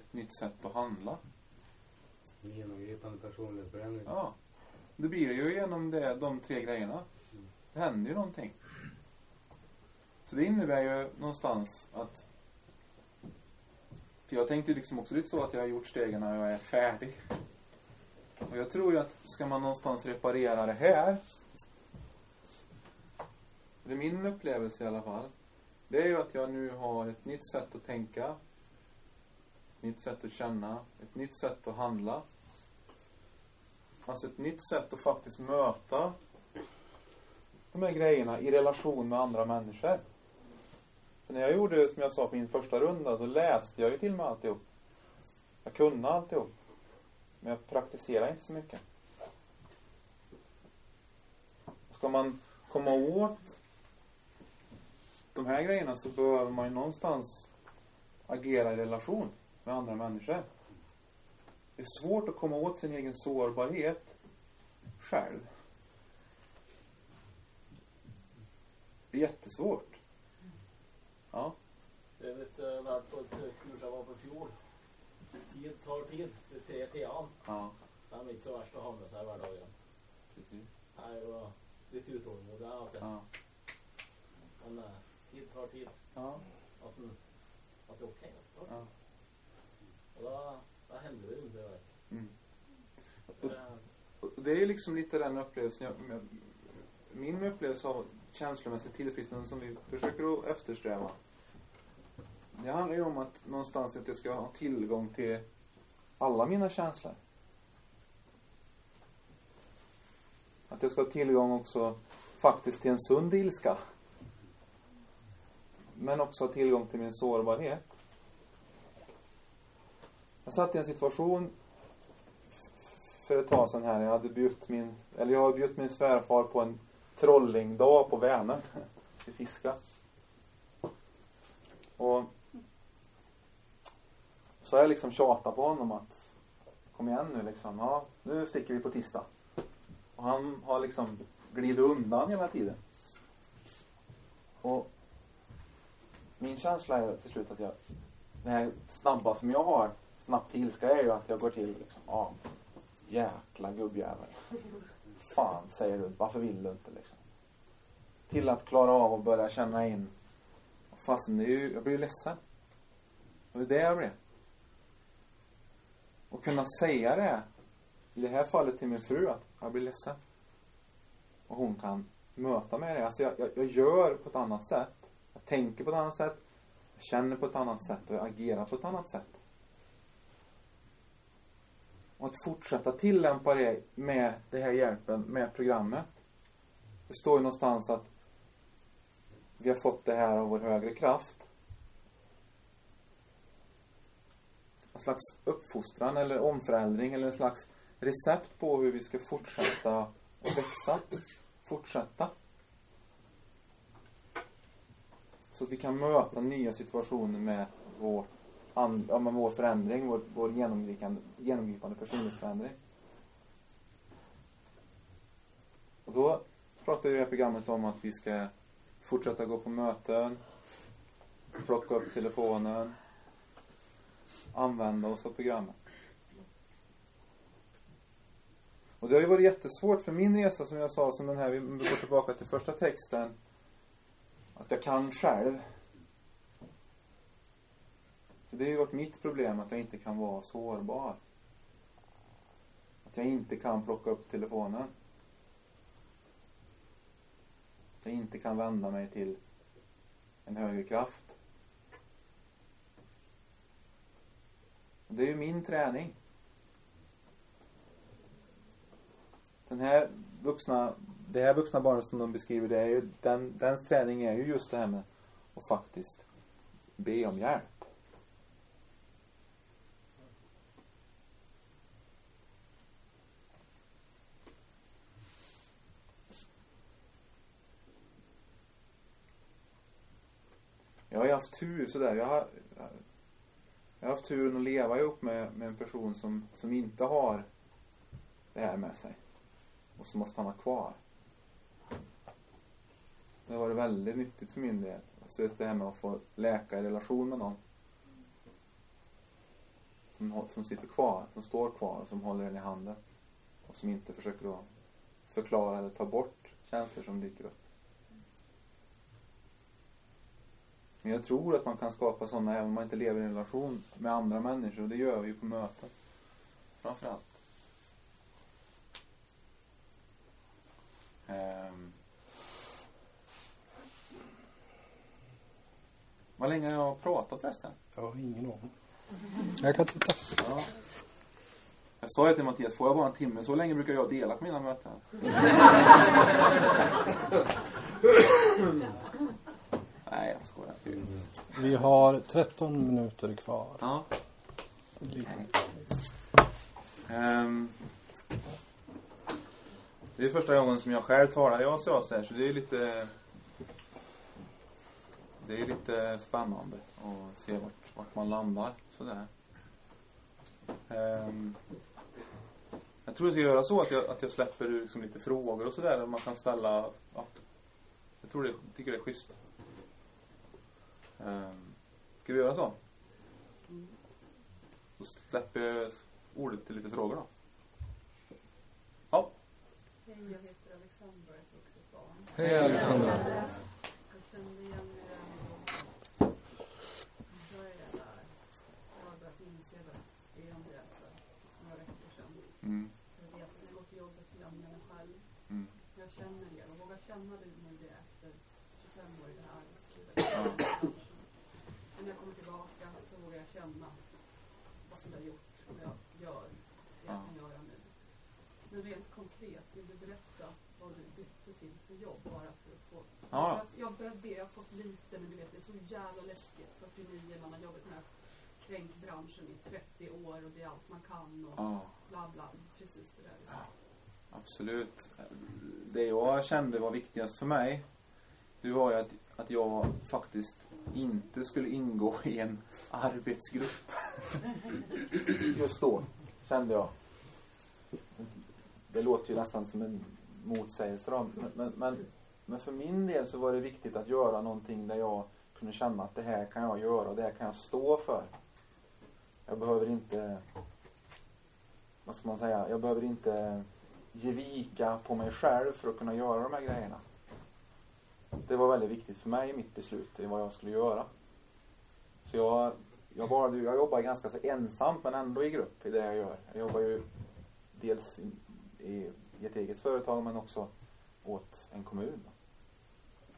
Speaker 3: ett nytt sätt att handla
Speaker 8: Genomgripande personlighetsförändring.
Speaker 3: Ja. Det blir det ju genom det, de tre grejerna. Det händer ju någonting. Så det innebär ju någonstans att för jag tänkte ju liksom också lite så att jag har gjort stegen när jag är färdig. Och jag tror ju att ska man någonstans reparera det här det är min upplevelse i alla fall. Det är ju att jag nu har ett nytt sätt att tänka. Ett nytt sätt att känna. Ett nytt sätt att handla. Alltså ett nytt sätt att faktiskt möta de här grejerna i relation med andra människor. För när jag gjorde, som jag sa på min första runda, så läste jag ju till mig alltihop. Jag kunde alltihop. Men jag praktiserade inte så mycket. Ska man komma åt de här grejerna så behöver man ju någonstans agera i relation med andra människor. Det är svårt att komma åt sin egen sårbarhet själv. Det är jättesvårt. Ja.
Speaker 9: Jag vet, jag var på ett eh, kurs jag var på fjol. Tid tar tid. Det är tre teman.
Speaker 3: Ja,
Speaker 9: Det är inte så värst att ha med sig vardagen.
Speaker 3: precis.
Speaker 9: Nej, det var lite utålmodig alltid.
Speaker 3: Ja.
Speaker 9: Men eh, tid tar tid.
Speaker 3: Ja.
Speaker 9: Att, den, att det är okej. det tar
Speaker 3: Ja.
Speaker 9: Och då, då hände det inte. vet
Speaker 3: Mm.
Speaker 9: Det-
Speaker 3: Och Det är ju liksom lite den upplevelsen jag, min upplevelse av känslomässig tillfrisknande som vi försöker att eftersträva. Det handlar ju om att någonstans att jag ska ha tillgång till alla mina känslor. Att jag ska ha tillgång också faktiskt till en sund ilska. Men också ha tillgång till min sårbarhet. Jag satt i en situation för ett tag sedan här. Jag hade bjudit min, eller jag har bjudit min svärfar på en trollingdag på Vänern. Vi fiska. Och så har jag liksom tjatat på honom att kom igen nu liksom. Ja, nu sticker vi på tisdag. Och han har liksom glidit undan hela tiden. Och min känsla är till slut att jag, det här snabba som jag har snabbt till ilska är ju att jag går till liksom, ja, jäkla gubbjävel. Fan, säger du. Varför vill du inte liksom? Till att klara av att börja känna in, fast det är ju, jag blir ju ledsen. Det är det jag blir. Och kunna säga det, i det här fallet till min fru, att jag blir ledsen. Och hon kan möta mig i det. Alltså jag, jag, jag gör på ett annat sätt. Jag tänker på ett annat sätt. Jag känner på ett annat sätt och jag agerar på ett annat sätt. Och att fortsätta tillämpa det med den här hjälpen, med programmet. Det står ju någonstans att vi har fått det här av vår högre kraft. En slags uppfostran eller omförändring eller en slags recept på hur vi ska fortsätta att växa. Fortsätta. Så att vi kan möta nya situationer med vårt and, ja, men vår förändring, vår, vår genomgripande, genomgripande personlighetsförändring. Och då pratar vi i det här programmet om att vi ska fortsätta gå på möten, plocka upp telefonen, använda oss av programmet. Och det har ju varit jättesvårt för min resa som jag sa, som den här, vi går tillbaka till första texten. Att jag kan själv. Så det har ju varit mitt problem att jag inte kan vara sårbar. Att jag inte kan plocka upp telefonen. Att jag inte kan vända mig till en högre kraft. Och det är ju min träning. Den här vuxna, det här vuxna barnet som de beskriver, det är ju, den, dens träning är ju just det här med att faktiskt be om hjälp. Haft tur sådär. Jag har, jag har haft turen att leva ihop med, med en person som, som inte har det här med sig. Och som har stannat kvar. Det har varit väldigt nyttigt för min del. Så just det här med att få läka i relation med någon. Som, som sitter kvar, som står kvar och som håller en i handen. Och som inte försöker att förklara eller ta bort känslor som dyker upp. Men jag tror att man kan skapa sådana även om man inte lever i en relation med andra människor. Och det gör vi ju på möten. Framförallt. Ehm. Vad länge har jag pratat förresten?
Speaker 1: Jag har ingen aning. Jag kan titta.
Speaker 3: Ja. Jag sa ju till Mattias, får jag bara en timme? Så länge brukar jag dela på mina möten.
Speaker 1: Vi har 13 minuter kvar.
Speaker 3: Ja. Ehm, det är första gången som jag själv talar i här, så det är lite det är lite spännande att se vart, vart man landar sådär. Ehm, jag tror jag ska göra så att jag, att jag släpper liksom lite frågor och sådär man kan ställa ja, jag tror det, tycker det är schysst. Ehm, ska vi göra så? Då släpper jag ordet till lite frågor då. Ja.
Speaker 10: Hej, jag heter Alexandra, ett vuxet barn.
Speaker 1: Hej, Alexandra.
Speaker 10: Jag kände igen mig i det här. Jag är där. Jag har börjat inse det beteende för några veckor sedan.
Speaker 3: Mm.
Speaker 10: Jag vet att när jag går till jobbet så lämnar jag mig själv.
Speaker 3: Mm.
Speaker 10: Jag känner er och vågar känna det nu det efter 25 år i det här arbetslivet. Men när jag kommer tillbaka så vågar jag känna vad som jag har gjort och jag gör det jag
Speaker 3: Ja.
Speaker 10: kan göra nu. Men rent konkret, vill du berätta vad du bytte till för jobb bara för att få...
Speaker 3: Ja.
Speaker 10: Jag, jag börjar be, jag har fått lite men du vet det är så jävla läskigt. 49, man har jobbat här kränkbranschen i 30 år och det är allt man kan och
Speaker 3: Ja.
Speaker 10: bla bla. Precis det där.
Speaker 3: Absolut. Det jag kände var viktigast för mig det var ju att, att jag faktiskt inte skulle ingå i en arbetsgrupp. Just då kände jag. Det låter ju nästan som en motsägelser. Men, men, men, men för min del så var det viktigt att göra någonting där jag kunde känna att det här kan jag göra och det här kan jag stå för. Jag behöver inte, vad ska man säga, jag behöver inte ge vika på mig själv för att kunna göra de här grejerna. Det var väldigt viktigt för mig i mitt beslut i vad jag skulle göra. Så jag, jag, valde, jag jobbar ganska så ensamt men ändå i grupp i det jag gör. Jag jobbar ju dels i, i, i ett eget företag men också åt en kommun.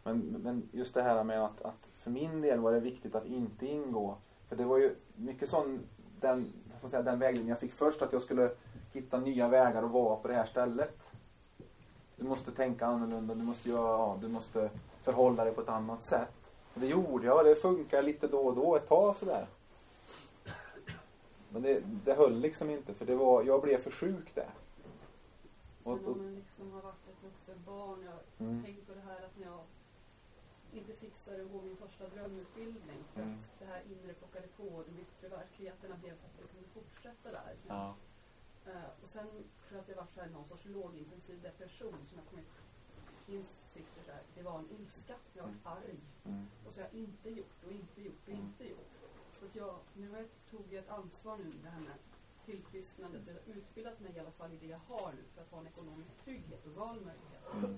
Speaker 3: Men, men just det här med att, att för min del var det viktigt att inte ingå. För det var ju mycket sån, den, så säga, den vägledning jag fick först att jag skulle hitta nya vägar att vara på det här stället. Du måste tänka annorlunda, du måste göra, ja, du måste förhålla dig på ett annat sätt. Och det gjorde jag, det funkar lite då och då, ett tag sådär. Men det, det höll liksom inte för det var, jag blev för sjuk där. Och,
Speaker 10: Men
Speaker 3: och,
Speaker 10: om man liksom har varit ett vuxet barn, jag
Speaker 3: Mm.
Speaker 10: tänker på det här att när jag inte fixade att gå min första drömutbildning för
Speaker 3: Mm.
Speaker 10: att det här inre pockade på och de yttre verkligheterna blev så att jag kunde fortsätta där.
Speaker 3: ja,
Speaker 10: Eh, och sen för att det var så här någon sorts lågintensiv depression som jag till insikter där. Det var en ilska. Jag var arg.
Speaker 3: mm,
Speaker 10: Och så har jag inte gjort och inte gjort och
Speaker 3: Mm.
Speaker 10: inte gjort. Så att jag, nu har jag tog jag ett ansvar nu det här med tillfrisknandet. Jag har utbildat mig i alla fall i det jag har nu för att ha en ekonomisk trygghet och valmöjlighet.
Speaker 3: mm,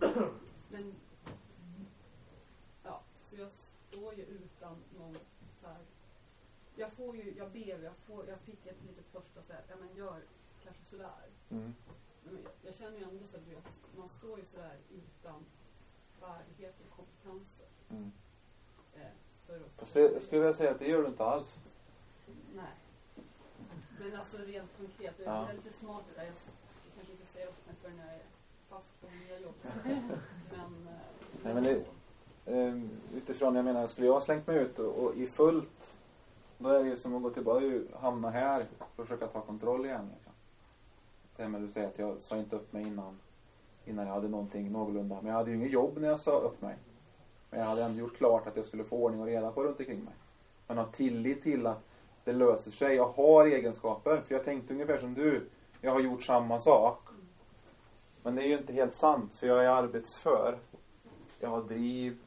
Speaker 10: Men ja, så jag står ju utan någon så här. Jag får ju, jag ber, jag, får, jag fick ett litet första så här, ja men gör kanske sådär.
Speaker 3: mm,
Speaker 10: Men jag, jag känner ju ändå så att man står ju sådär utan färdigheter och kompetenser.
Speaker 3: mm.
Speaker 10: Eh, för att
Speaker 3: Fast det, jag skulle vilja säga att det gör du inte alls.
Speaker 10: Men alltså rent konkret, jag
Speaker 3: Ja.
Speaker 10: är lite smart där. Jag kanske inte säger upp mig förrän jag är fast på nya jobb. men, eh,
Speaker 3: Nej, men det, ehm, utifrån, jag menar, skulle jag ha slängt mig ut och, och i fullt, då är det ju som att gå tillbaka, ju hamna här och försöka ta kontroll igen. Liksom. Det här med att du säger att jag sa inte upp mig innan, innan jag hade någonting någorlunda. Men jag hade ju inget jobb när jag sa upp mig. Men jag hade ändå gjort klart att jag skulle få ordning och reda på runt omkring mig. Men ha tillit till att det löser sig. Jag har egenskaper. För jag tänkte ungefär som du. Jag har gjort samma sak. Men det är ju inte helt sant. För jag är arbetsför. Jag har driv.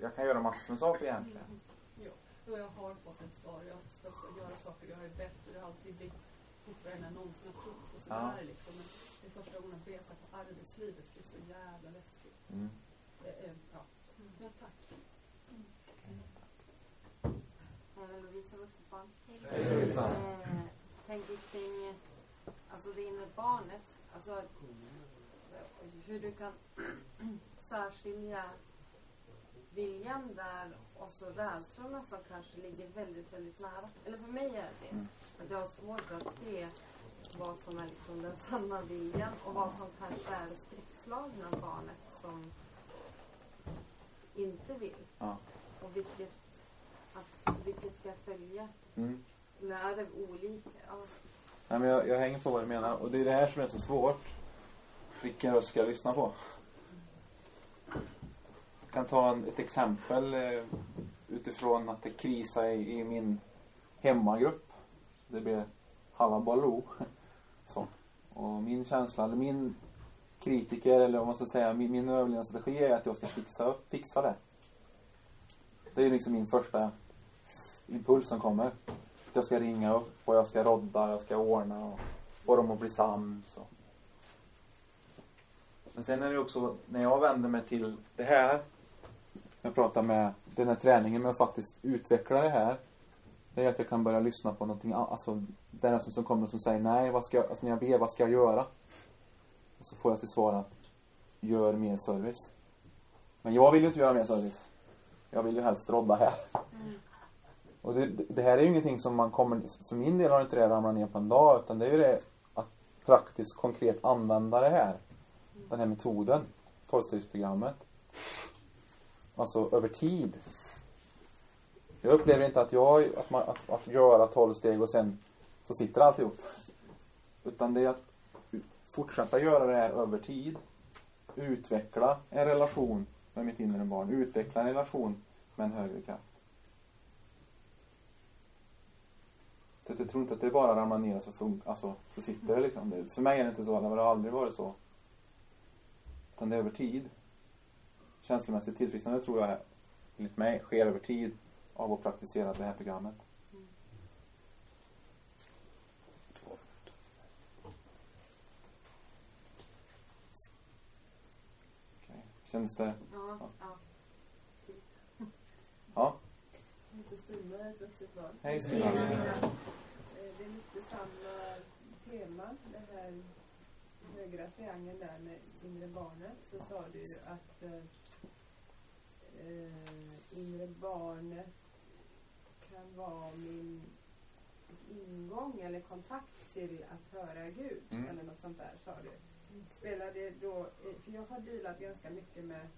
Speaker 3: Jag- kan göra massor med saker egentligen.
Speaker 10: Jo, och jag har fått ett svar. Jag ska göra saker jag bett och det har alltid blivit fortare än jag någonsin har trott och sådär
Speaker 3: Ja.
Speaker 10: liksom. Men det är första gången jag här på arbetslivet för det är så jävla läskigt.
Speaker 3: Mm.
Speaker 10: Det är, ja. Men tack.
Speaker 11: Eh, Lovisa Vuxenbarn.
Speaker 3: Hej,
Speaker 11: Eh, tänker kring alltså det inre barnet. Alltså hur du kan särskilja viljan där och så rädslorna som kanske ligger väldigt, väldigt nära. Eller för mig är det
Speaker 3: Mm.
Speaker 11: att jag har svårt att se vad som är liksom den sanna viljan och vad som kanske är det skräckslagna barnet som inte vill.
Speaker 3: Ja.
Speaker 11: Och vilket, att, vilket ska jag följa?
Speaker 3: Mm.
Speaker 11: Eller är olika? Ja.
Speaker 3: Nej, men jag, jag hänger på vad du menar. Och det är det här som är så svårt. Vilken röst ska jag lyssna på? Jag kan ta en, ett exempel eh, utifrån att det krisar i, i min hemmagrupp. Det blir halabaloo. Så. Och min känsla, eller min kritiker, eller om man ska säga, min, min överlevnadsstrategi är att jag ska fixa, fixa det. Det är liksom min första impuls som kommer. Jag ska ringa upp och jag ska rodda, jag ska ordna och få dem att bli sams. Och. Men sen är det också, när jag vänder mig till det här, jag pratar med den här träningen med att faktiskt utveckla det här. Det är att jag kan börja lyssna på någonting annat. Alltså, den rösten som kommer som säger nej, vad ska jag, alltså när jag ber, vad ska jag göra? Och så får jag till svar att gör mer service. Men jag vill ju inte göra mer service. Jag vill ju helst rodda här. Mm. Och det, det här är ju ingenting som man kommer, för min del har inte det ramlat ner på en dag utan det är ju det att praktiskt konkret använda det här. Den här metoden. Tolvstegsprogrammet. Alltså över tid. Jag upplever inte att jag, att, man, att, att göra tolv steg och sen så sitter alltihop. Utan det är att fortsätta göra det här över tid. Utveckla en relation med mitt inre barn. Utveckla en relation med en högre kraft. Så jag tror inte att det bara ramlar ner och så, alltså, så sitter det liksom. För mig är det inte så. Det har aldrig varit så. Utan det är över tid. Känslomässigt tillfrisknande tror jag, enligt mig, sker över tid av att praktisera det här programmet. Kändes det?
Speaker 10: Ja. Ja.
Speaker 3: ja.
Speaker 12: Stina är ett vuxet barn.
Speaker 3: Hej, Stina.
Speaker 12: Eh, Det är lite samma tema. Den här högra triangeln där med inre barnet. Så sa du ju att eh, inre barnet kan vara min ingång eller kontakt till att höra Gud.
Speaker 3: Mm.
Speaker 12: Eller något sånt där sa du. Spelar det då, eh, för jag har dealat ganska mycket med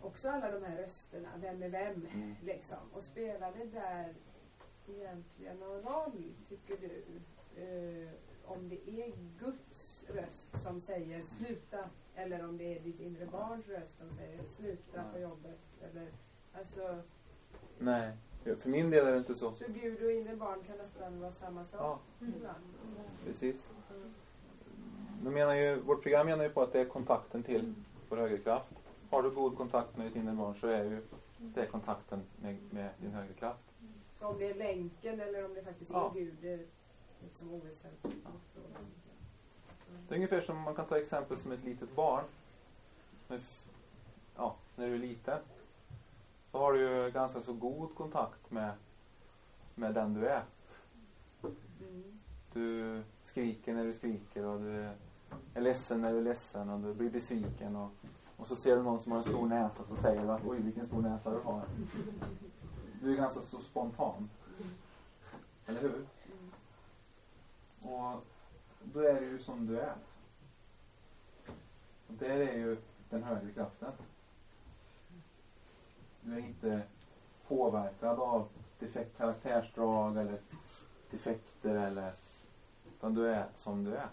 Speaker 12: också alla de här rösterna, vem är vem
Speaker 3: Mm.
Speaker 12: liksom. Och spelar det där egentligen någon roll, tycker du? Eh, om det är Guds röst som säger sluta eller om det är ditt inre barns röst som säger sluta på jobbet. Eller, alltså,
Speaker 3: Nej. För min del är det inte så.
Speaker 12: så Gud och inre barn kan nästan vara samma sak
Speaker 3: Ja.
Speaker 12: ibland.
Speaker 3: Precis.
Speaker 12: Mm.
Speaker 3: Menar ju, vårt program menar ju på att det är kontakten till vår högerkraft. Har du god kontakt med ditt inre barn så är ju det kontakten med, med din högerkraft.
Speaker 12: Så om det är länken eller om det faktiskt är
Speaker 3: Ja.
Speaker 12: Gud, det är liksom oväsentligt.
Speaker 3: Det är ungefär som man kan ta exempel som ett litet barn. Ja, när du är liten. Så har du ju ganska så god kontakt med, med den du är.
Speaker 12: Mm.
Speaker 3: Du skriker när du skriker och du är ledsen när du är ledsen och du blir besviken och, och så ser du någon som har en stor näsa så säger du att oj vilken stor näsa du har. Du är ganska så spontan. Eller hur? Och då är det ju som du är. Och där är ju den högre kraften. Du är inte påverkad av defekt karaktärsdrag eller defekter eller utan du är som du är.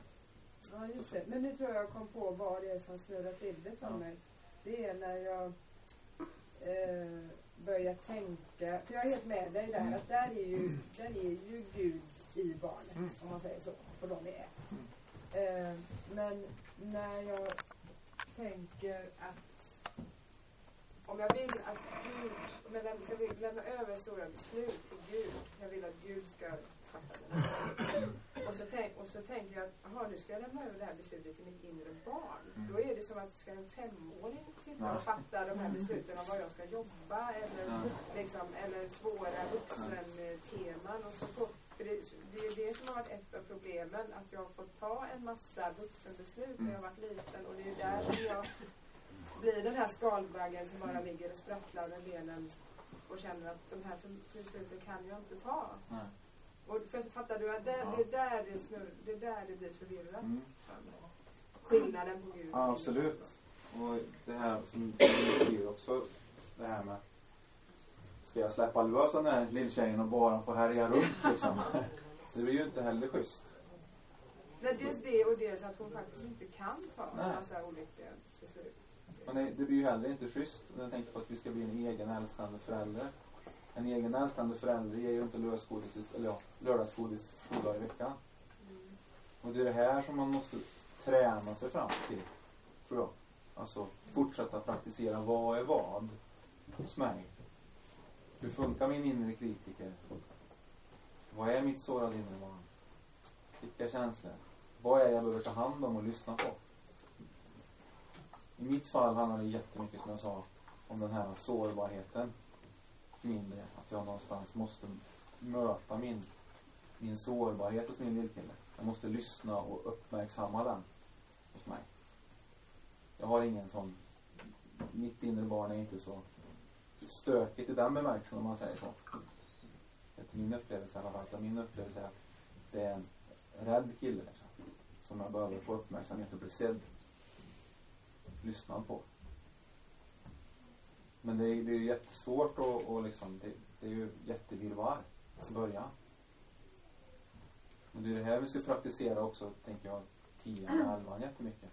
Speaker 12: Ja, just det. Men nu tror jag jag kom på vad det är som snurrar till det för
Speaker 3: Ja.
Speaker 12: mig. Det är när jag eh, börjar tänka, för jag är helt med dig där,
Speaker 3: Mm.
Speaker 12: att där är ju, där är ju Gud i barnet,
Speaker 3: Mm.
Speaker 12: om man säger så, för de är ett. Eh, men när jag tänker att om jag vill att Gud, om jag ska lämna över stora beslut till Gud, jag vill att Gud ska. Och så, tänk, och så tänker jag att, jaha, nu ska jag lämna över det här beslutet till mitt inre barn.
Speaker 3: Mm.
Speaker 12: Då är det som att ska en femåring sitta och fatta de här besluten om vad jag ska jobba eller,
Speaker 3: Ja.
Speaker 12: liksom, eller svåra vuxen-teman. Och så på, för det, det är det som har varit ett av problemen, att jag har fått ta en massa vuxenbeslut när jag varit liten och det är där som jag blir den här skalbaggen som bara ligger och sprattlar med benen och känner att de här besluten kan jag inte ta.
Speaker 3: Nej.
Speaker 12: Och fattar du att det, det, är där det, snurr, det är där det blir förvirrat?
Speaker 3: Mm.
Speaker 12: Skillnaden på Gud.
Speaker 3: Ja, absolut. Och det här som du beskriver också, det här med Ska jag släppa lös den här lilltjejen och bara få härja runt liksom? Det blir ju inte heller schysst.
Speaker 12: Nej, dels det och dels att hon faktiskt inte kan ta en
Speaker 3: Nej.
Speaker 12: massa olika beslut.
Speaker 3: Men det, det blir ju heller inte schysst när jag tänker på att vi ska bli en egen älskande förälder. En egen älskande förälder ger ju inte lösgodis, eller ja, lördagsgodis sju dagar i veckan. Och det är det här som man måste träna sig fram till, tror jag. Alltså fortsätta praktisera vad är vad hos mig. Hur funkar min inre kritiker? Vad är mitt sårade inre barn? Vilka känslor? Vad är jag behöver ta hand om och lyssna på? I mitt fall handlar det jättemycket som jag sa om den här sårbarheten. Min, att jag någonstans måste möta min, min sårbarhet hos min lillkille. Jag måste lyssna och uppmärksamma den hos mig. Jag har ingen sån, mitt inre barn är inte så stökigt i den bemärkelsen om man säger så. Det är inte min upplevelse i alla fall. utan Min upplevelse är att det är en rädd kille liksom, som jag behöver få uppmärksamhet och bli sedd lyssnad på. Men det är, det är jättesvårt och, och liksom, det, det är ju jättevirrvarr i början. Och det är det här vi ska praktisera också, tänker jag, 10 och 11 jättemycket.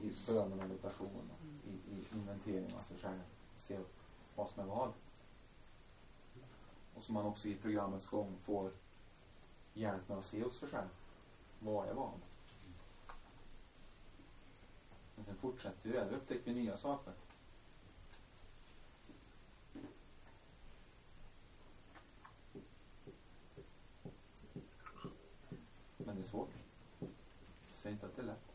Speaker 3: I, i bön och meditation, och i, i inventering av sig själv. Se vad som är vad. Och som man också i programmets gång får hjälp med att se hos sig själv. Vad är vad? Men sen fortsätter ju det. Då upptäcker vi nya saker. Men det är svårt. Säg inte att det är lätt.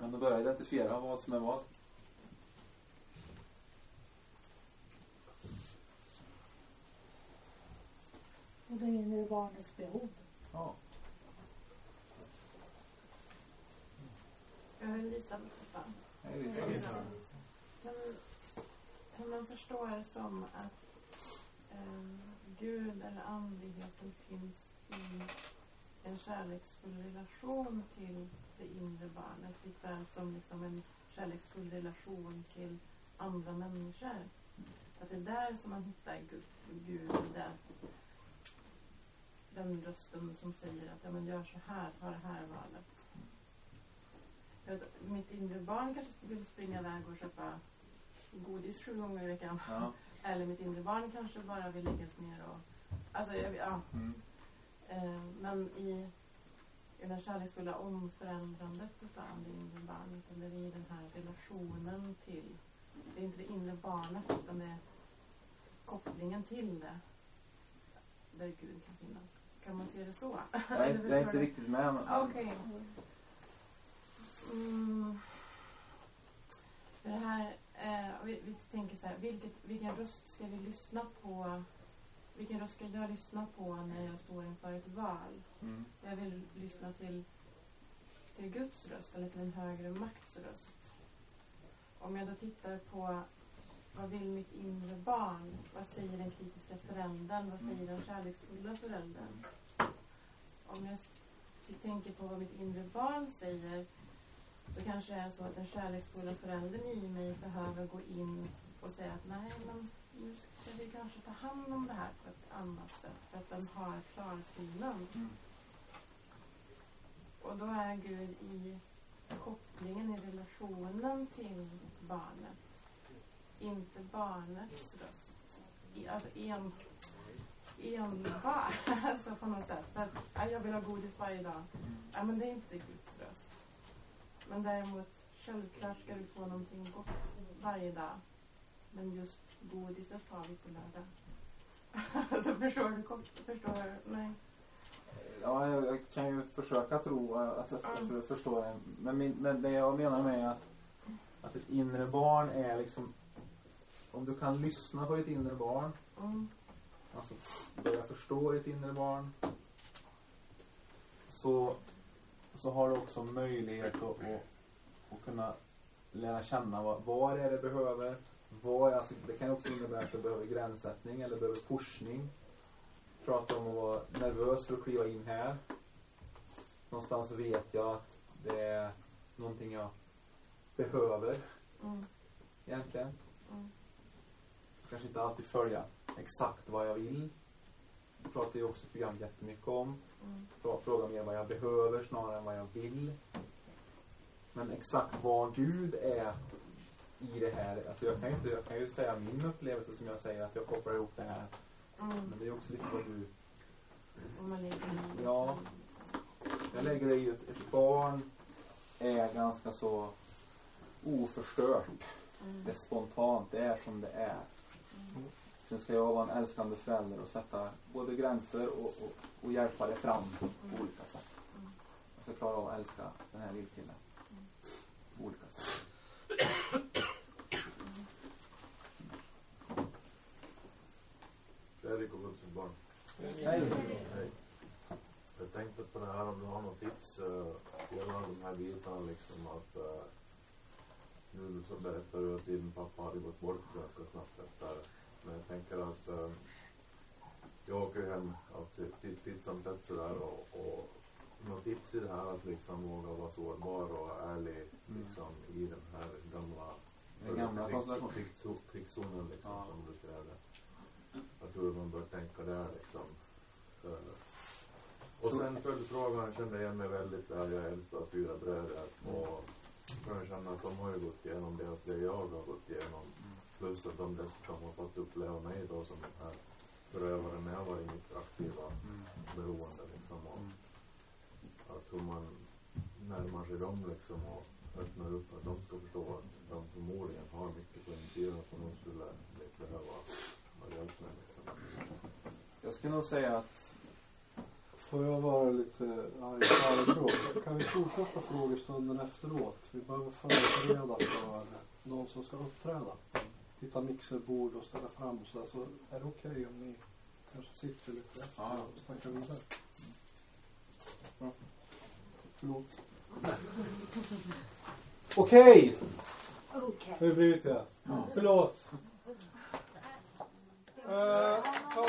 Speaker 3: Men att börja identifiera vad som är vad.
Speaker 2: Och då in barnets behov.
Speaker 3: Ja.
Speaker 13: Jag har Lisa.
Speaker 3: Hej Lisa.
Speaker 13: Hej Lisa. Kan, man förstå det som att eh, Gud eller andligheten finns i en kärleksfull relation till det inre barnet likväl som liksom en kärleksfull relation till andra människor. Att det är där som man hittar Gud, Gud där, den rösten som säger att ja, men gör så här, ta det här valet. För att mitt inre barn kanske vill springa iväg och köpa godis sju gånger i veckan.
Speaker 3: Ja.
Speaker 13: Eller mitt inre barn kanske bara vill lägga sig ner och... Alltså, ja.
Speaker 3: Mm.
Speaker 13: Eh, men i, i det kärleksfulla omförändrandet utav det inre barnet eller i den här relationen till... Det är inte det inre barnet utan det är kopplingen till det. Där Gud kan finnas. Kan man se det så?
Speaker 3: Jag är, jag är inte riktigt med. men-
Speaker 13: Okej. Mm. Det här, eh, vi, vi tänker så här, vilket, vilken röst ska vi lyssna på? Vilken röst ska jag lyssna på när jag står inför ett val?
Speaker 3: Mm.
Speaker 13: Jag vill lyssna till, till Guds röst eller till en högre makts röst. Om jag då tittar på vad vill mitt inre barn? Vad säger den kritiska föräldern? Vad säger den kärleksfulla föräldern? Om jag tänker på vad mitt inre barn säger så kanske det är så att den kärleksfulla föräldern i mig behöver gå in och säga att nej men nu ska vi kanske ta hand om det här på ett annat sätt för att den har klarsynen. Och då är Gud i kopplingen, i relationen till barnet. Inte barnets röst. I, alltså en, enbar, alltså på något sätt. För att, ja, jag vill ha godis varje dag. Ja, men det är inte röst. Men däremot, självklart ska du få någonting gott varje dag. Men just godiset har vi på lördag. alltså förstår du? Förstår? Nej.
Speaker 3: Ja, jag, jag kan ju försöka tro att, jag förstår det. Men, min, men det jag menar med att, att ett inre barn är liksom... Om du kan lyssna på ditt inre barn,
Speaker 13: Mm.
Speaker 3: alltså börja förstå ditt inre barn, så, så har du också möjlighet att, att, att kunna lära känna vad, vad är det behöver. Vad är, alltså, det kan också innebära att du behöver gränssättning eller behöver pushning. Prata om att vara nervös för att kliva in här. Någonstans vet jag att det är någonting jag behöver
Speaker 13: Mm.
Speaker 3: egentligen.
Speaker 13: Mm.
Speaker 3: Kanske inte alltid följa exakt vad jag vill. Pratar ju också programmet jättemycket om.
Speaker 13: Mm.
Speaker 3: Frå- Fråga mer vad jag behöver snarare än vad jag vill. Men exakt vad Gud är i det här. Alltså jag kan ju, inte, jag kan ju säga min upplevelse som jag säger att jag kopplar ihop det här.
Speaker 13: Mm.
Speaker 3: Men det är också lite vad du... Ja. Jag lägger det i att ett barn är ganska så oförstört.
Speaker 13: Mm.
Speaker 3: Det är spontant, det är som det är. Sen ska jag vara en älskande förälder och sätta både gränser och, och, och hjälpa det fram på olika sätt. Jag ska klara av att älska den här lillkillen på olika sätt.
Speaker 14: Fredrik och vuxet barn.
Speaker 3: Hej.
Speaker 14: Hej. Jag tänkte på det här om du har något tips uh, gällande de här bitarna liksom att uh, nu så berättar du att din pappa hade gått bort ganska snabbt efter. Men jag tänker att uh, jag åker hem alltså, titt, titt som tätt sådär och, och något tips i det här att liksom våga vara sårbar och ärlig
Speaker 3: Mm.
Speaker 14: liksom i den här gamla
Speaker 3: Den gamla
Speaker 14: krigszonen liksom
Speaker 3: Ja.
Speaker 14: som du skrev det. Jag tror man bör tänka där liksom. Eh, Och sen följdfrågan kände jag mig väldigt där. Jag är äldst av fyra bröder. Och jag känner att de har ju gått igenom det, det jag har gått igenom. Plus att de dessutom har fått uppleva mig då som den här förövaren när jag var i mitt aktiva beroende liksom. Och att hur man närmar sig dem liksom och öppnar upp att de ska förstå att de förmodligen har mycket på insidan som de skulle behöva ha hjälp med liksom.
Speaker 3: Jag skulle nog säga att
Speaker 1: Får jag vara lite arg farbror? Kan vi fortsätta frågestunden efteråt? Vi behöver förbereda för någon som ska uppträda. Hitta mixerbord och ställa fram och sådär. Så är det okej om ni kanske sitter lite efter
Speaker 3: Ja.
Speaker 1: och snackar vidare? Bra. Förlåt. Okej!
Speaker 2: Okej.
Speaker 1: Nu bryter jag. Förlåt. Eh, ta-